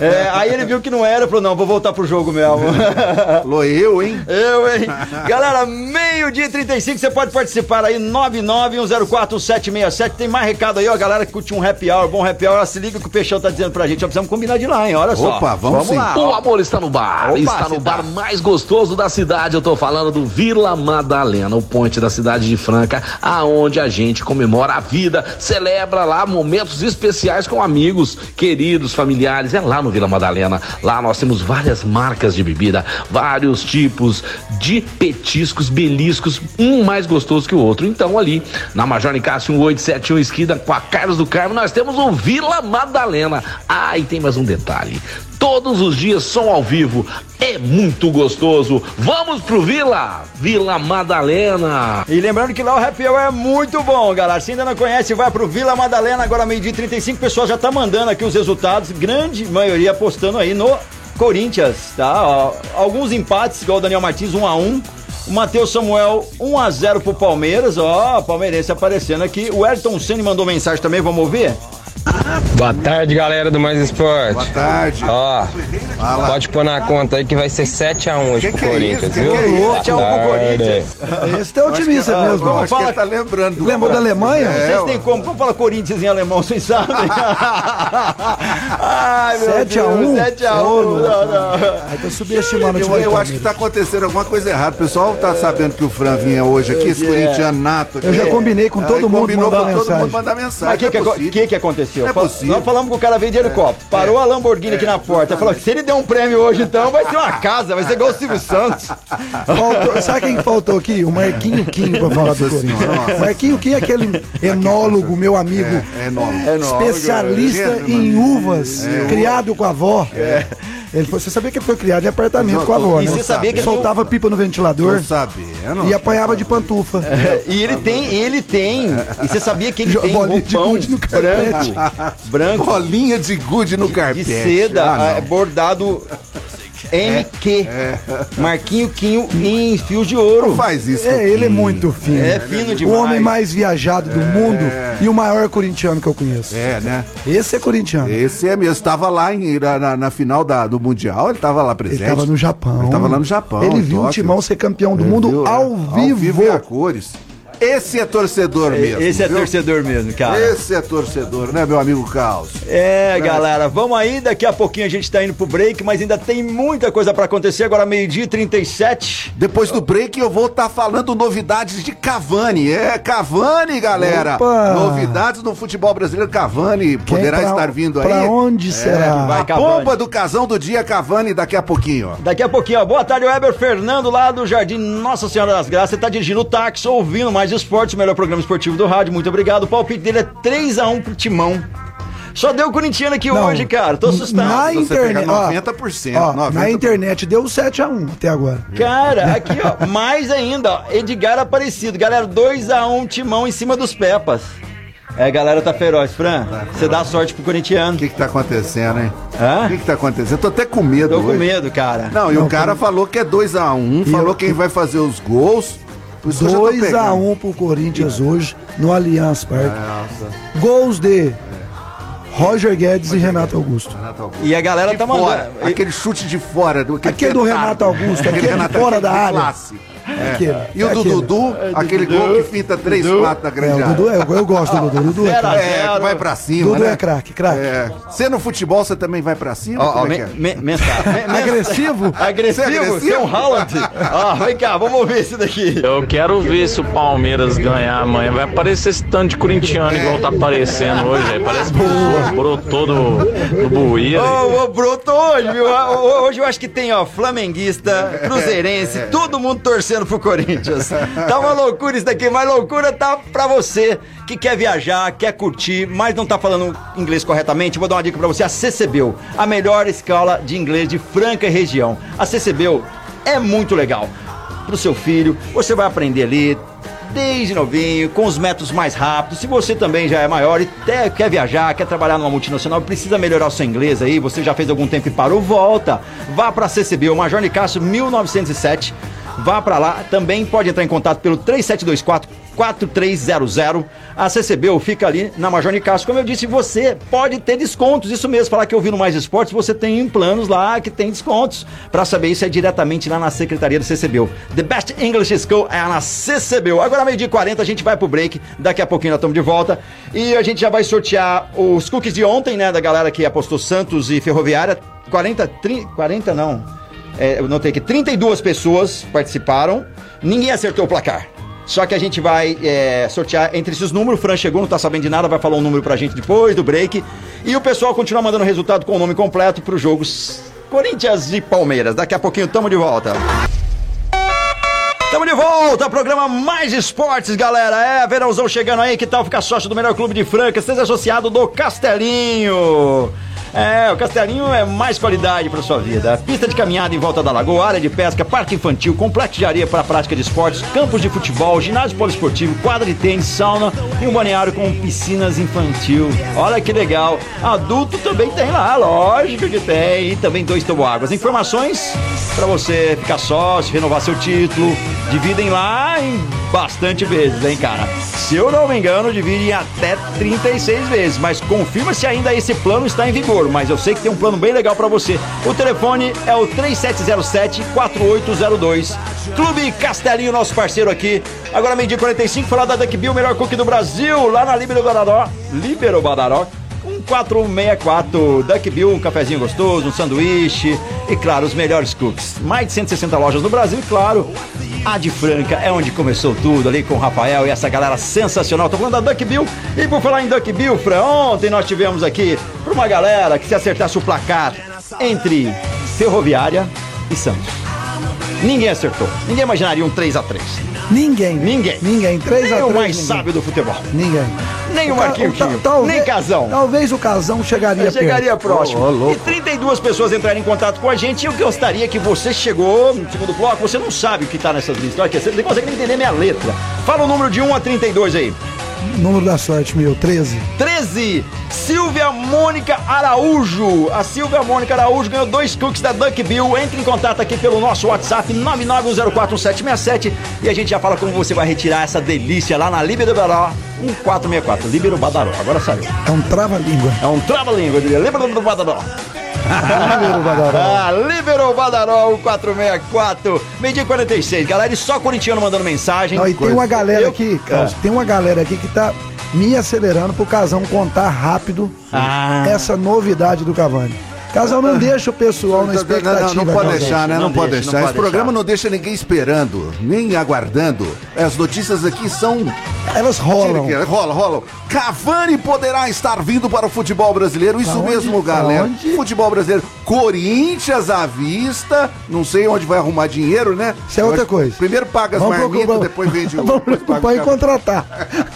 É, aí ele viu que não era, falou, não, vou voltar pro jogo mesmo. Alô, eu, hein? Eu, hein? Galera, meio-dia e 35, você pode participar aí, 991047767. Tem mais recado aí, ó, galera que curte um happy hour, bom happy hour, se liga que o Peixão tá dizendo pra gente, ó, precisamos combinar de lá, hein? Olha só. Opa, vamos sim. lá. O amor está no bar. Opa, está no se bar tá. mais gostoso da cidade. Eu tô falando do Vila Madalena, o ponte da cidade de Franca, aonde a gente comemora a vida, celebra lá momentos especiais com amigos, queridos, familiares. É lá no Vila Madalena. Lá nós temos várias marcas de bebida, vários tipos de petiscos, beliscos, um mais gostoso que o outro. Então ali na Major Nicásio 1871 esquina com a Carlos do Carmo, nós temos o Vila Madalena. Ah, e tem mais um detalhe. Todos os dias som ao vivo. É muito gostoso. Vamos pro Vila! Vila Madalena. E lembrando que lá o Happy Hour é muito bom, galera. Se ainda não conhece, vai pro Vila Madalena, agora meio-dia e 35. O pessoal já tá mandando aqui os resultados, grande maioria apostando aí no Corinthians, tá? Alguns empates, igual o Daniel Martins, 1 a 1 o Matheus Samuel, 1 a 0 pro Palmeiras, ó, palmeirense aparecendo aqui. O Ayrton Senna mandou mensagem também, vamos ouvir? Boa tarde, galera do Mais Esporte. Boa tarde. Ó, Fala. pode pôr na conta aí que vai ser 7x1 hoje Que pro que é Corinthians, viu? que é isso? Boa 7 a 1 pro tarde. Corinthians. Esse é otimista que- mesmo. Vamos falar- tá lembrando. do Lembrou da Alemanha? Vocês É, têm ó. como? Vamos falar Corinthians em alemão, vocês sabem? Ai, meu 7 a 1? Deus, 7 a 1. Ô, louco. Não, não. Aí tá subestimando Eu, eu acho que tá acontecendo alguma coisa errada. O pessoal tá sabendo que o Fran vinha hoje aqui, esse É. corintiano nato. aqui. Eu já combinei com Aí todo mundo combinou com todo mundo mandar mensagem. Mas o que, que, é aconteceu? É possível. Nós falamos que o cara veio de helicóptero. Parou a Lamborghini aqui na porta. Falou que se ele der um prêmio hoje, então, vai ser uma casa, vai ser igual o Silvio Santos. Faltou- sabe quem faltou aqui? O Marquinho Quinho pra falar do Corinthians. Nossa. Marquinho Quinho é aquele enólogo, meu amigo. É enorme. especialista É, em mano. uvas, criado com a avó. Ele foi, você sabia que ele foi criado em apartamento com a avó, E né? você sabia que ele soltava pipa no ventilador Tô sabendo. e apanhava de pantufa. É, E ele tem, ele tem. E você sabia que ele tem bolinha de roupão gude no carpete. branco, branco, Bolinha de gude no de carpete. seda, Ah, não. é, bordado MQ. Marquinho Quinho em fios de ouro. Não faz isso. É, ele é muito fino. É fino O demais. homem mais viajado do mundo e o maior corintiano que eu conheço. É, né? Esse é corintiano. Esse é mesmo. Estava lá em, na, na- na final da- do Mundial, ele estava lá presente. Ele estava no Japão. Ele tava lá no Japão. Ele viu o Tóquio. Timão ser campeão do Ele mundo viu, ao é, vivo. e a cores. Esse é torcedor mesmo. Esse é viu? torcedor mesmo, cara. Esse é torcedor, né, meu amigo Carlos? É, galera, vamos aí. Daqui a pouquinho a gente tá indo pro break, mas ainda tem muita coisa pra acontecer. Agora, meio-dia e 37. Depois do break eu vou estar falando novidades de Cavani. É, Cavani, galera. Opa! Novidades no futebol brasileiro. Cavani Quem poderá pra- estar vindo aí. Pra onde É, será? vai. a Cavani. bomba do casão do dia Cavani daqui a pouquinho, ó. Daqui a pouquinho, ó. Boa tarde, Weber Fernando, lá do Jardim Nossa Senhora das Graças. Você tá dirigindo o táxi, ouvindo mais esportes, o melhor programa esportivo do rádio. Muito obrigado. O palpite dele é 3x1 pro Timão. Só deu corintiano aqui Não, hoje, cara. Tô assustado. Na você internet, pegar ó, 90%, ó, 90%. na internet deu 7x1 até agora. Cara, aqui, ó. Mais ainda, ó. Edgar Aparecido. Galera, 2x1 Timão em cima dos Pepas. É, a galera tá feroz. Fran, você dá sorte pro corintiano. O que que tá acontecendo, hein? Hã? O que que tá acontecendo? Eu tô até com medo Tô com hoje. medo, cara. Não, e o cara falou que é 2x1, E falou eu- quem vai fazer os gols. Por isso que eu já tô pegando. 2x1 pro Corinthians hoje no Allianz Parque. Gols de Roger Guedes e Renato Augusto. E a galera tá fora, mandando. aquele chute de fora. Do, Aquele do Renato Augusto, aquele de fora da área. classe. É. Aquele, E o é do aquele. Dudu, aquele gol que finta 3, 4 na É, grande o Dudu é, eu, eu gosto do Dudu. Dudu é. É, vai pra cima, Dudu né? é craque, craque. É. Você no futebol, você também vai pra cima? Ó, é me- é? me- mensagem. Me- Agressivo? Agressivo? Você é agressivo? É um Haaland? Ó, vem cá, vamos ver esse daqui. Eu quero ver se o Palmeiras ganhar amanhã. Vai aparecer esse tanto de corintiano igual tá aparecendo hoje. aí. Parece que brotou do, do. Ô, ô, brotou hoje, viu? Ó, Hoje eu acho que tem, ó, flamenguista, cruzeirense, todo mundo torcendo pro Corinthians. Tá uma loucura isso daqui, mas loucura tá pra você que quer viajar, quer curtir, mas não tá falando inglês corretamente. Vou dar uma dica pra você, a CCBEL, a melhor escola de inglês de Franca e região. A CCBEL é muito legal. Pro seu filho, você vai aprender ali, desde novinho, com os métodos mais rápidos. Se você também já é maior e até quer viajar, quer trabalhar numa multinacional, precisa melhorar o seu inglês aí, você já fez algum tempo e parou, volta. Vá para a CCB, o Major Nicasso 1907. Vá para lá, também pode entrar em contato pelo 3724 4300. A CCB fica ali na Major Nicasso. Como eu disse, você pode ter descontos. Isso mesmo, falar que eu vi no Mais Esportes, você tem planos lá que tem descontos. Para saber isso é diretamente lá na Secretaria do CCB. The Best English School é na CCB. Agora, meio-dia 40, a gente vai pro break. Daqui a pouquinho nós estamos de volta. E a gente já vai sortear os cookies de ontem, né? Da galera que apostou Santos e Ferroviária. 40, 30, 40 não. É, eu notei que 32 pessoas participaram. Ninguém acertou o placar. Só que a gente vai é, sortear entre esses números. O Fran chegou, não tá sabendo de nada, vai falar um número pra gente depois do break. E o pessoal continua mandando resultado com o nome completo pro jogo Corinthians e Palmeiras. Daqui a pouquinho tamo de volta. Tamo de volta, programa Mais Esportes, galera. É, verãozão chegando aí, que tal ficar sócio do melhor clube de Franca? Seja associado do Castelinho. É, o Castelinho é mais qualidade para sua vida. Pista de caminhada em volta da lagoa, área de pesca, parque infantil, complexo de areia para prática de esportes, campos de futebol, ginásio poliesportivo, quadra de tênis, sauna e um balneário com piscinas infantil. Olha que legal. Adulto também tem lá, lógico que tem. E também dois toboáguas. Informações para você ficar sócio, renovar seu título. Dividem lá em bastante vezes, hein, cara? Se eu não me engano, divide em até 36 vezes, mas confirma se ainda esse plano está em vigor. Mas eu sei que tem um plano bem legal para você. O telefone é o 3707-4802. Clube Castelinho, nosso parceiro aqui. Agora, meio-dia 45, falar da Duck Bill, melhor cookie do Brasil, lá na Libero Badaró. Libero Badaró. 464 Duck Bill, um cafezinho gostoso, um sanduíche e, claro, os melhores cookies. Mais de 160 lojas no Brasil e, claro, a de Franca é onde começou tudo ali com o Rafael e essa galera sensacional. Tô falando da Duck Bill. E por falar em Duck Bill, Fran, ontem nós tivemos aqui para uma galera que se acertasse o placar entre Ferroviária e Santos. Ninguém acertou. Ninguém imaginaria um 3 a 3 Ninguém. Ninguém. Ninguém. 3 Nem a 3 o mais ninguém. sábio do futebol. Ninguém. Nem o Ca- ta- talvez- Nem Casão. Talvez o Casão chegaria chegaria perto. próximo. e 32 pessoas entraram em contato com a gente. E eu gostaria que você chegou no segundo bloco, você não sabe o que tá nessas listas. Olha, aqui, você não consegue nem entender minha letra. Fala o número de 1 a 32 aí. Número da sorte meu, 13. 13, Silvia Mônica Araújo. A Silvia Mônica Araújo ganhou dois cookies da Duck Bill. Entre em contato aqui pelo nosso WhatsApp 991041767 e a gente já fala como você vai retirar essa delícia lá na Libero Badaró 1464. Libero Badaró, agora saiu. É um trava-língua. É um trava-língua, eu diria. Libero Badaró. Libero Badaró. Ah, Liberou Badaró 464, meio-dia e 46. Galera, e só corintiano mandando mensagem. Não, e tem uma galera Eu- aqui, Carlos, Ah. tem uma galera aqui que tá me acelerando pro Casão contar rápido Ah. essa novidade do Cavani. Casão não deixa o pessoal na Não, expectativa. não, não pode Casão. deixar, né? Não, Não pode deixa, deixar. não Esse pode programa deixar. não deixa ninguém esperando, nem aguardando. As notícias aqui são. Elas rolam. Rola, rola. Cavani poderá estar vindo para o futebol brasileiro. Isso mesmo, galera. Aonde? Futebol brasileiro. Corinthians à vista. Não sei onde vai arrumar dinheiro, né? Isso é outra Mas coisa. Primeiro paga as marmitas, depois vende o. Vamos preocupar contratar.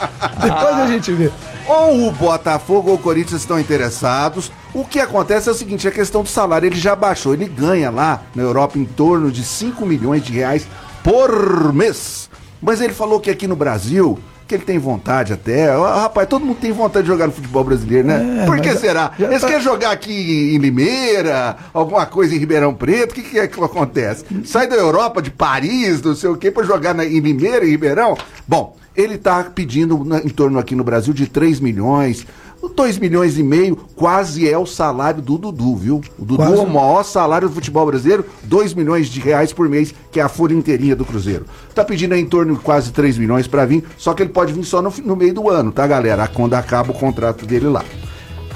Depois a gente vê. Ou o Botafogo ou o Corinthians estão interessados. O que acontece é o seguinte, a questão do salário, ele já baixou, ele ganha lá na Europa em torno de 5 milhões de reais por mês. Mas ele falou que aqui no Brasil, que ele tem vontade até. Rapaz, todo mundo tem vontade de jogar no futebol brasileiro, né? É, por que será? Eles tá- querem jogar aqui em Limeira, alguma coisa em Ribeirão Preto, o que, que é que acontece? Sai da Europa, de Paris, não sei o quê, pra jogar na, em Limeira, em Ribeirão? Bom, ele tá pedindo em torno aqui no Brasil de 3 milhões, 2 milhões e meio, quase é o salário do Dudu, viu? O Dudu Quase. é o maior salário do futebol brasileiro, 2 milhões de reais por mês, que é a folha inteirinha do Cruzeiro. Tá pedindo em torno de quase 3 milhões pra vir, só que ele pode vir só no, no meio do ano, tá, galera? Quando acaba o contrato dele lá.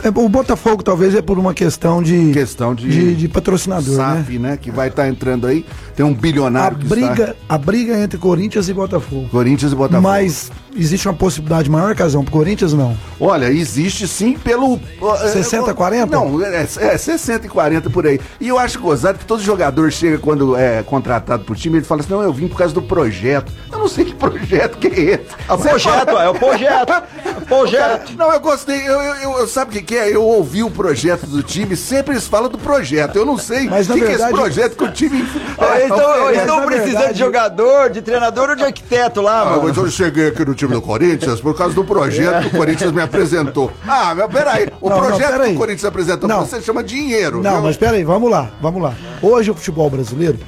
É, o Botafogo talvez é por uma questão de, Questão de, de, de patrocinador, né? SAF, né? Que vai estar entrando aí. Tem um A bilionário que briga, está... a briga entre Corinthians e Botafogo. Corinthians e Botafogo. Mas existe uma possibilidade maior, Casão, pro Corinthians não? Olha, existe sim pelo. 60 a 40? Não, é, é 60 e 40 por aí. E eu acho gozado que todo jogador chega quando é contratado por time, ele fala assim: não, eu vim por causa do projeto. Eu não sei que projeto que é esse. É o projeto, é o projeto. É o projeto. Não, eu gostei. Eu, eu, eu- eu- sabe o que, que é? Eu ouvi o projeto do time, sempre eles falam do projeto. Eu não sei Mas, o na que, que é esse verdade- projeto que o time. Eles estão precisando verdade- de jogador, de treinador ou de arquiteto lá, Ah, mano. mas eu cheguei aqui no time do Corinthians por causa do projeto que o Corinthians me apresentou. Ah, mas peraí, o Não, não, projeto peraí. que o Corinthians apresentou Não. você chama dinheiro. Não, viu? mas peraí, vamos lá, vamos lá. Hoje o futebol brasileiro,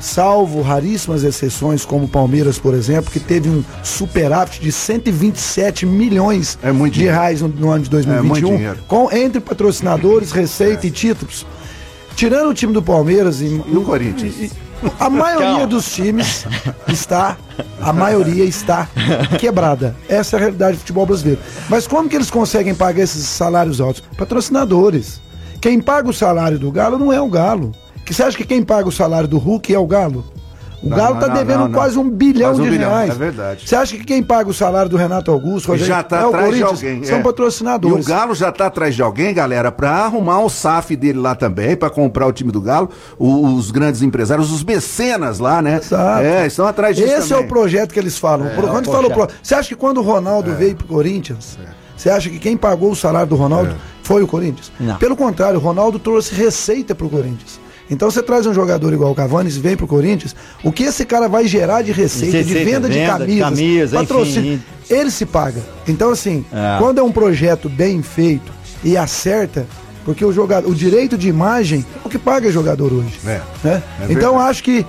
salvo raríssimas exceções, como o Palmeiras, por exemplo, que teve um superávit de 127 milhões É muito de dinheiro. reais no, no ano de muito 2021, dinheiro. com, entre patrocinadores, receita e títulos. Tirando o time do Palmeiras e, E o Corinthians? e- a maioria Calma. dos times está, a maioria está quebrada. Essa é a realidade do futebol brasileiro. Mas como que eles conseguem pagar esses salários altos? Patrocinadores. Quem paga o salário do Galo não é o Galo. Que você acha que quem paga o salário do Hulk é o Galo? O Não, Galo tá não, devendo não, não. quase um bilhão Quase um de bilhão, reais. é verdade. Você acha que quem paga o salário do Renato Augusto, E já tá é o atrás de Corinthians? alguém. São é. patrocinadores. E o Galo já tá atrás de alguém, galera, pra arrumar o SAF dele lá também, pra comprar o time do Galo, o- os grandes empresários, os mecenas lá, né? Exato. É, estão atrás disso Esse é também. o projeto que eles falam. Pro- quando o falou projeto. pro- Você acha que quando o Ronaldo veio pro Corinthians, você acha que quem pagou o salário do Ronaldo foi o Corinthians? Não. Pelo contrário, o Ronaldo trouxe receita pro Corinthians. Então você traz um jogador igual o Cavani e vem pro Corinthians, o que esse cara vai gerar de receita, de Receita, venda de venda de camisas, camisa, patrocínio, enfim. ele se paga. Então assim, É. quando é um projeto bem feito e acerta, porque o jogador, o direito de imagem é o que paga jogador hoje. É. né? É então acho que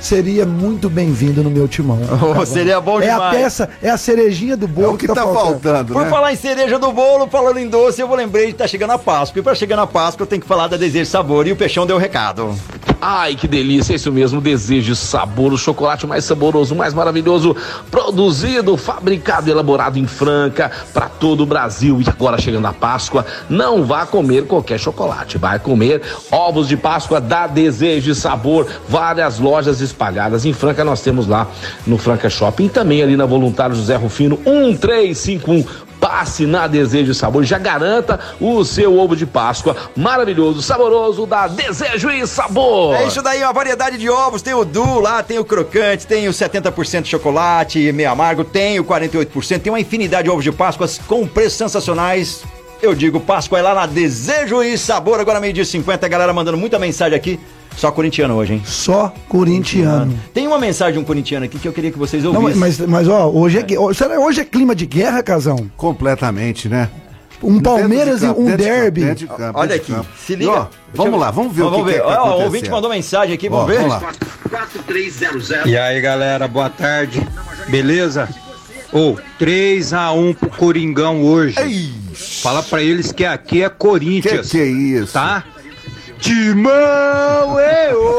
seria muito bem-vindo no meu timão. Oh, seria bom é a demais. peça, é a cerejinha do É bolo o que tá faltando, Por né? falar em cereja do bolo, falando em doce, eu vou lembrei de tá chegando a Páscoa. E pra chegar na Páscoa, eu tenho que falar da Desejo Sabor. E o Peixão deu o recado. Ai, que delícia, é isso mesmo, desejo sabor, o chocolate mais saboroso, mais maravilhoso, produzido, fabricado elaborado em Franca para todo o Brasil. E agora chegando a Páscoa, não vá comer qualquer chocolate, vai comer ovos de Páscoa da Desejo e Sabor, várias lojas espalhadas em Franca, nós temos lá no Franca Shopping também ali na Voluntário José Rufino 1351. Passe na Desejo Sabor, já garanta o seu ovo de Páscoa maravilhoso, saboroso da Desejo e Sabor. É isso daí, uma variedade de ovos. Tem o Du lá, tem o crocante, tem o 70% de chocolate, meio amargo, tem o 48%. Tem uma infinidade de ovos de Páscoa com preços sensacionais. Eu digo, Páscoa é lá na Desejo e Sabor. Agora meio-dia e 50, a galera mandando muita mensagem aqui. Só corintiano hoje, hein? Só corintiano. Tem uma mensagem de um corintiano aqui que eu queria que vocês Não, ouvissem. mas, mas ó, hoje é, ó, será- hoje é clima de guerra, Casão? Completamente, né? Um Palmeiras e Dentro de campo, um dentro de campo, derby. dentro de campo, Olha aqui, se liga. ó, vamos eu- lá, vamos ver o que, vamos que, ver. é que Ó, tá ó, o ouvinte mandou mensagem aqui, Ó, vamos ver? vamos lá. E aí, galera, boa tarde. Beleza? Ô, 3x1 pro Coringão hoje. Fala pra eles que aqui é Que Corinthians. que é isso? Tá? Timão, eu!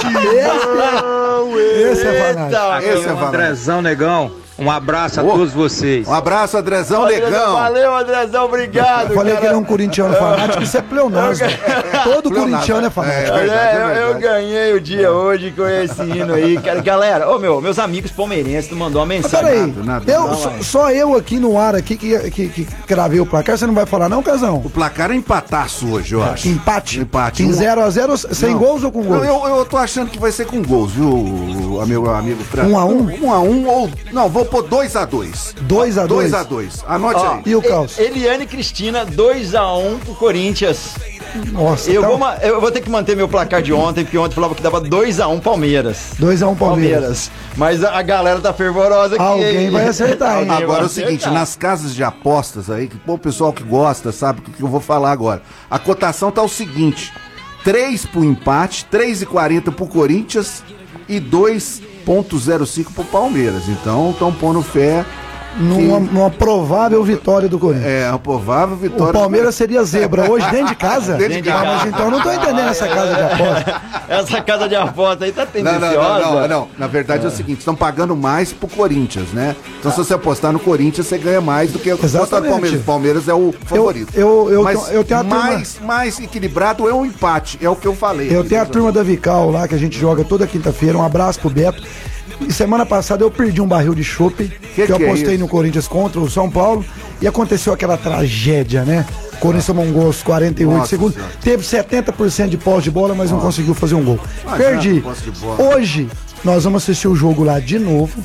Timão, eu! Esse é fanático. Esse é é o fanático. Andrezão, negão. Um abraço a Ô. todos vocês. Um abraço, Andrezão Negão. Valeu, Andrezão, obrigado. Eu falei cara. que ele é um corintiano fanático, isso é pleonasmo. Todo corintiano é fanático. É verdade, é eu- eu, verdade. ganhei o dia hoje com esse hino aí, cara. Galera, ô meu, meus amigos palmeirenses mandou uma mensagem. peraí, nada, nada. eu, Não, só, só eu aqui no ar aqui que, que, que gravei o placar, você não vai falar não, Casão? O placar é empataço hoje, eu acho. Empate? Empate. Em Um- 0x0, sem Não. gols ou com gols? Eu, eu, eu tô achando que vai ser com gols, viu, amigo, amigo Fran? Um a um? Um a um ou... Não, vou pôr 2 a 2 2x2. 2 a 2 Anote Ó, aí. E o Caos? Eliane e Cristina, 2x1 pro Corinthians. Nossa, Eu, então, vou, eu vou ter que manter meu placar de ontem, porque ontem falava que dava 2x1 Palmeiras. 2x1 Palmeiras. Mas a, galera tá fervorosa aqui. Alguém hein? vai acertar, hein? Agora é o seguinte, acertar. nas casas de apostas aí, que pô, o pessoal que gosta sabe o que, que eu vou falar agora. A cotação tá o seguinte: 3 pro empate, 3,40 pro Corinthians e 2,05 pro Palmeiras. Então estão pondo fé. Numa, numa provável vitória do Corinthians. É, a provável vitória. O Palmeiras seria zebra hoje dentro de casa? Dentro de Ah, casa. mas então eu não tô entendendo essa casa de aposta. Essa casa de aposta aí tá Não, não, tendenciosa. não, não, não. Na verdade é, o seguinte, estão pagando mais pro Corinthians, né? Então se você apostar no Corinthians, você ganha mais do que apostar no Exatamente. Palmeiras. O Palmeiras é o favorito. eu- eu Mas tenho- eu tenho a turma- mais, mais equilibrado é o empate, é o que eu falei. Eu tenho a turma da Vical lá, que a gente joga toda quinta-feira. Um abraço pro Beto. E semana passada eu perdi um barril de chopp que, que eu é apostei isso? no Corinthians contra o São Paulo e aconteceu aquela tragédia, né? O Corinthians tomou um gol aos 48 Nossa segundos. Senhora. Teve 70% de posse de bola, mas não conseguiu fazer um gol. Ah, Perdi. bola. Hoje nós vamos assistir o jogo lá de novo.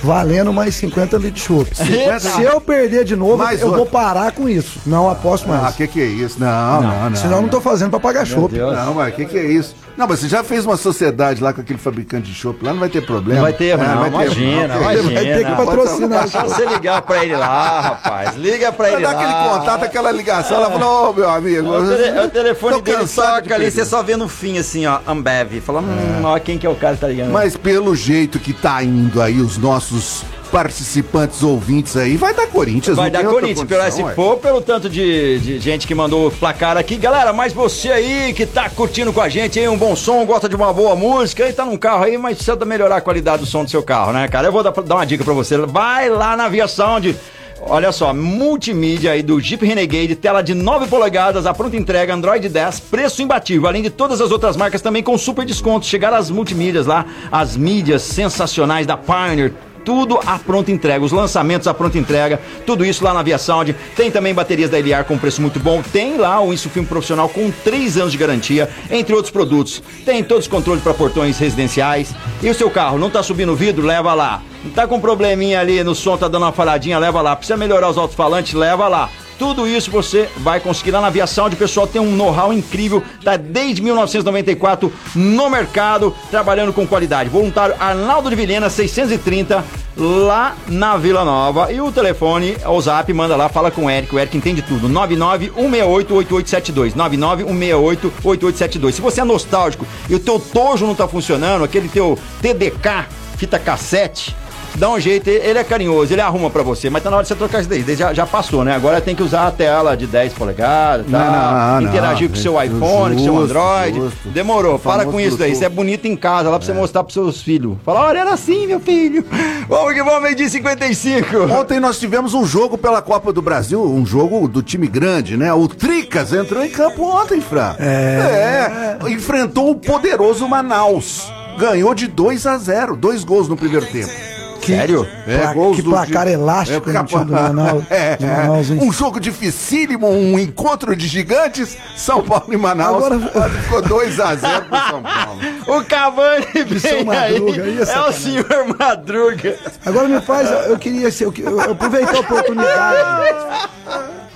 Valendo mais 50 litros de chopp. 50? Se eu perder de novo, Mais eu outro. vou parar com isso. Não aposto mais. Ah, que que é isso? Não, não, não. Senão eu não tô fazendo pra pagar chopp. Não, mas que que é isso? Não, mas você já fez uma sociedade lá com aquele fabricante de chopp lá, não vai ter problema. Não vai ter É, não. vai ter imagina, não. imagina. Vai ter que patrocinar. É só você ligar pra ele lá, rapaz. Liga pra ele dar lá. aquele contato, aquela ligação, ela falou, ô meu amigo. O, tele- o telefone dele toca ali, você só vê no fim assim, ó, Ambev. Fala, hum, ó, quem que é o cara que tá ligando? Mas pelo jeito que tá indo aí os nossos participantes ouvintes aí, vai dar Corinthians. Vai dar Corinthians, pelo, se for pelo tanto de, de gente que mandou placar aqui. Galera, mas você aí que tá curtindo com a gente aí, um bom som, gosta de uma boa música, aí tá num carro aí, mas precisa melhorar a qualidade do som do seu carro, né, cara? Eu vou dar, dar uma dica pra você. Vai lá na Via Sound. Olha só, multimídia aí do Jeep Renegade, tela de 9 polegadas, a pronta entrega, Android 10, preço imbatível, além de todas as outras marcas também com super descontos. Chegaram as multimídias lá, as mídias sensacionais da Pioneer, tudo à pronta entrega, os lançamentos à pronta entrega, tudo isso lá na Via Sound. Tem também baterias da LR com preço muito bom. Tem lá o Insufilme Profissional com 3 anos de garantia, entre outros produtos. Tem todos os controles para portões residenciais. E o seu carro não tá subindo o vidro? Leva lá. Tá com um probleminha ali no som, tá dando uma falhadinha? Leva lá. Precisa melhorar os alto-falantes? Leva lá. Tudo isso você vai conseguir lá na Via Sound. O pessoal tem um know-how incrível, tá desde 1994 no mercado, trabalhando com qualidade. Voluntário Arnaldo de Vilhena, 630, lá na Vila Nova. E o telefone, o zap, manda lá, fala com o Eric. O Eric entende tudo. 991688872. 991688872. Se você é nostálgico e o teu tojo não tá funcionando, aquele teu TDK, fita cassete, dá um jeito, ele é carinhoso, ele arruma pra você, mas tá na hora de você trocar isso daí, já, já passou, né? Agora tem que usar a tela de 10 polegadas, tá? Não, não, interagir não, com o seu justo, iPhone, com o seu Android. justo. Demorou, para com isso daí, isso é bonito em casa, lá pra você mostrar pros seus filhos. Fala, olha, era assim, meu filho. Vamos que vamos, meio dia e 55. Ontem nós tivemos um jogo pela Copa do Brasil, um jogo do time grande, né? O Tricas entrou em campo ontem, Fran. É. enfrentou o poderoso Manaus. Ganhou de 2 a 0, dois gols no primeiro tempo. Sério? Pla- que placar elástico no time do Manaus- É, do Manaus, hein? um jogo dificílimo, um encontro de gigantes, São Paulo e Manaus. Agora- Ficou 2 a 0 pro São Paulo. O Cavani São vem aí, Madruga, aí é é o senhor Madruga. Agora me faz, eu queria ser, eu, eu aproveitar a oportunidade.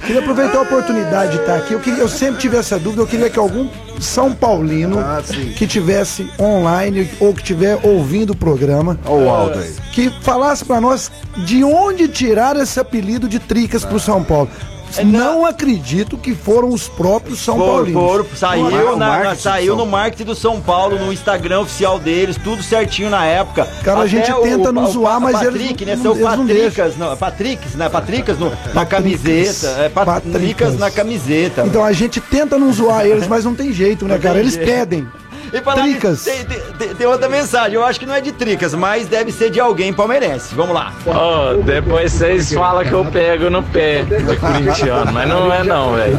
Queria aproveitar a oportunidade de estar aqui. Eu, queria, eu sempre tive essa dúvida, eu queria que algum São Paulino Ah, que tivesse online ou que estiver ouvindo o programa, Olha o Aldo aí. que falasse pra nós de onde tirar esse apelido de Tricas pro São Paulo. Não acredito que foram os próprios São Paulinos. foram, saiu, O na- na- saiu no marketing do São Paulo, no Instagram oficial deles, tudo certinho na época. Cara, a gente tenta não zoar, mas eles Patrick, não- né? Seu eles não Patricas, não, Patricks, né? Patricas no, na camiseta. É, Patricas na camiseta. Então a gente tenta não zoar eles, mas não tem jeito, né, cara? Eles pedem. E falar Tricas. Tem, tem- outra mensagem, eu acho que não é de Tricas, mas deve ser de alguém palmeirense. Vamos lá. Ó, depois vocês falam que eu pego no pé de corintiano, mas não é não, velho.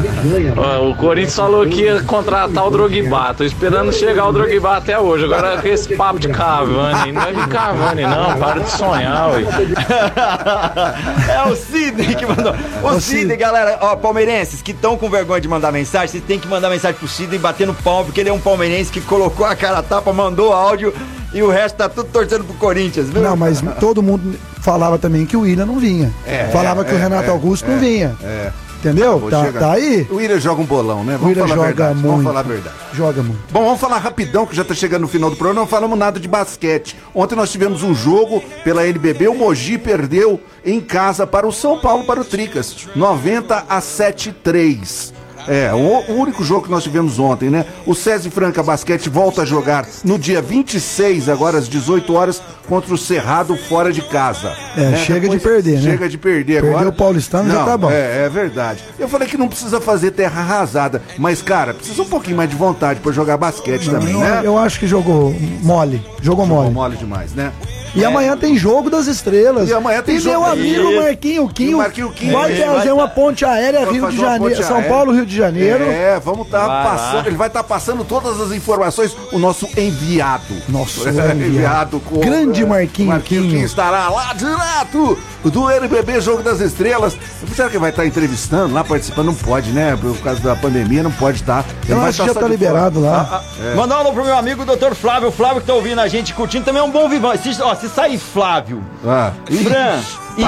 Ó, O Corinthians falou que ia contratar o Drogba, tô esperando chegar o Drogba até hoje. Agora com esse papo de Cavani, não é de Cavani não, para de sonhar, ué. é o Sidney que mandou. O Sidney, galera, ó, palmeirenses que estão com vergonha de mandar mensagem, vocês têm que mandar mensagem pro Sidney batendo pau, porque ele é um palmeirense que colocou a cara a tapa, mandou áudio e o resto tá tudo torcendo pro Corinthians, viu? Não, mas todo mundo falava também que o William não vinha. É, falava é, que o é, Renato é, Augusto não é, vinha. É. Entendeu? Tá, tá aí? O William joga um bolão, né? O Vamos William falar a verdade. muito. Vamos falar a verdade. Joga muito. Bom, vamos falar rapidão, que já tá chegando no final do programa. Não falamos nada de basquete. Ontem nós tivemos um jogo pela NBB. O Mogi perdeu em casa para o São Paulo, para o Tricas. 90 a 7-3. É, o, o único jogo que nós tivemos ontem, né? O César Franca Basquete volta a jogar no dia 26, agora às 18 horas, contra o Cerrado fora de casa. É, Né? chega Depois- de perder, né? Chega de perder Perdeu agora. o Paulistano, já Não, tá bom. É, é verdade. Eu falei que não precisa fazer terra arrasada, mas, cara, precisa um pouquinho mais de vontade pra jogar basquete também, eu, né? eu acho que jogou mole. Jogou Jogou mole. mole demais, né? E amanhã tem jogo das estrelas. E amanhã tem e jogo- meu amigo. Marquinho Quinho o Marquinho Quinho, vai vai uma ponte aérea Rio de Janeiro, São. Paulo, Rio de de Janeiro. É, vamos estar Vai passando. lá. Ele vai estar passando todas as informações. O nosso enviado. Nosso É, enviado. com Grande Marquinho Marquinho Quinho. que estará lá direto do NBB Jogo das Estrelas. Será que vai estar entrevistando lá, participando? Não pode, né? Por causa da pandemia, não pode estar. Ele Eu acho que estar já só tá de fora. liberado lá. É. Mandar um alô pro meu amigo Dr. Flávio. O Flávio que tá ouvindo a gente curtindo também é um bom vivão. Se, ó, se sair Flávio, Ah. Fran e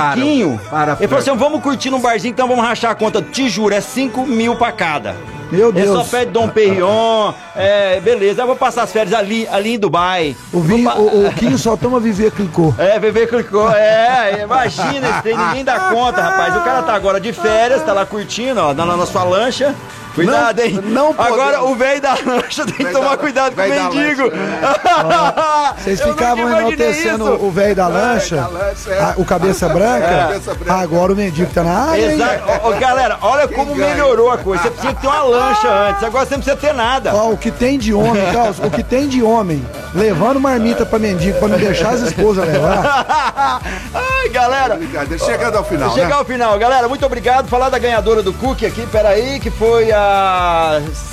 Para, ele falou assim: vamos curtir num barzinho, então vamos rachar a conta. Te juro, é 5 mil pra cada. Meu Ele só Deus. pede Dom Perignon, é, beleza. Eu vou passar as férias ali, ali em Dubai. O, vinho, o, o Quinho só toma viver clicou. É, bebê clicou. É, imagina esse trem, ninguém dá conta, rapaz. O cara tá agora de férias, tá lá curtindo, ó, na, na sua lancha. Cuidado, hein? não Agora podemos. o velho da lancha tem que tomar da- cuidado com o velho da mendigo. Vocês ficavam enaltecendo isso. o velho da lancha, da lancha, é. a- o cabeça branca. Cabeça branca. Agora o mendigo tá na área. Exato. Ó, galera, olha como ganha? melhorou a coisa. Você tinha que ter uma lancha antes, agora você não precisa ter nada. Ó, o que tem de homem, Carlos, o que tem de homem levando marmita pra mendigo pra não deixar as esposas levar. Ai, galera. Chegando ao final, Chegar né? ao final, galera, muito obrigado. Falar da ganhadora do cookie aqui, peraí, que foi a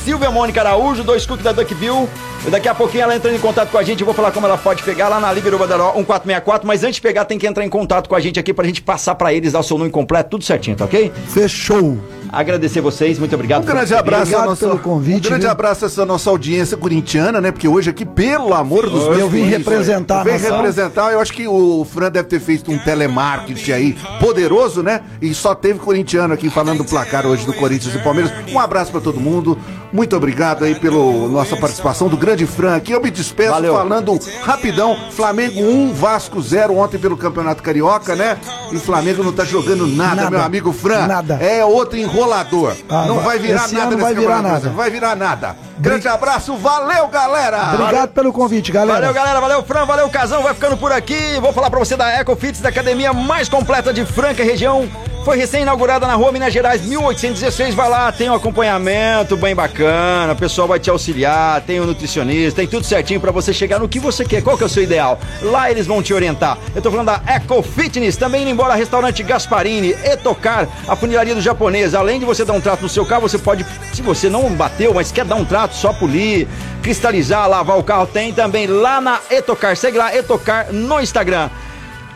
Silvia Mônica Araújo, dois cookies da Duckville. Daqui a pouquinho ela entra em contato com a gente, eu vou falar como ela pode pegar lá na Libero Badaró 1464, mas antes de pegar tem que entrar em contato com a gente aqui pra gente passar pra eles, dar o seu nome completo, tudo certinho, tá ok? Fechou. Agradecer vocês, muito obrigado. Um grande abraço Obrigado nossa, pelo convite, Um grande viu? abraço a essa nossa audiência corintiana, né? Porque hoje aqui, pelo amor dos Eu vim representar Vem nação. representar. Eu acho que o Fran deve ter feito um telemarketing aí poderoso, né? E só teve corintiano aqui falando do placar hoje do Corinthians e Palmeiras. Um abraço pra todo mundo. Muito obrigado aí pela nossa participação do grande Fran aqui. Eu me despeço Valeu. falando rapidão. Flamengo 1, Vasco 0 ontem pelo Campeonato Carioca, né? E Flamengo não tá jogando nada, Nada. meu amigo Fran. Nada. É outro enrolador. Ah, não vai- virar esse nada ano nesse vai virar campeonato, nada. Não vai virar nada. Grande abraço, valeu, galera! Obrigado pelo convite, galera. Valeu, galera. Valeu, Fran. Valeu, Casão. Vai ficando por aqui. Vou falar pra você da Ecofits, da academia mais completa de Franca e região. Foi recém-inaugurada na rua Minas Gerais, 1816. Vai lá, tem um acompanhamento bem bacana. O pessoal vai te auxiliar, tem um nutricionista, tem tudo certinho pra você chegar no que você quer. Qual que é o seu ideal? Lá eles vão te orientar. Eu tô falando da Eco Fitness, também indo embora restaurante Gasparini, Etocar, a funilaria do japonês. Além de você dar um trato no seu carro, você pode, se você não bateu, mas quer dar um trato, só polir, cristalizar, lavar o carro, tem também lá na Etocar. Segue lá, Etocar no Instagram.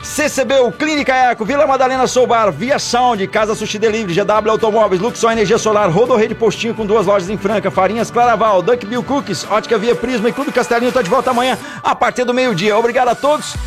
CCBU, Clínica Eco, Vila Madalena Soubar, Via Sound, Casa Sushi Delivery, GW Automóveis, Luxor Energia Solar, Rodorrede Postinho com duas lojas em Franca, Farinhas Claraval, Duck Bill Cookies, Ótica Via Prisma e Clube Castelinho tá de volta amanhã a partir do meio-dia. Obrigado a todos.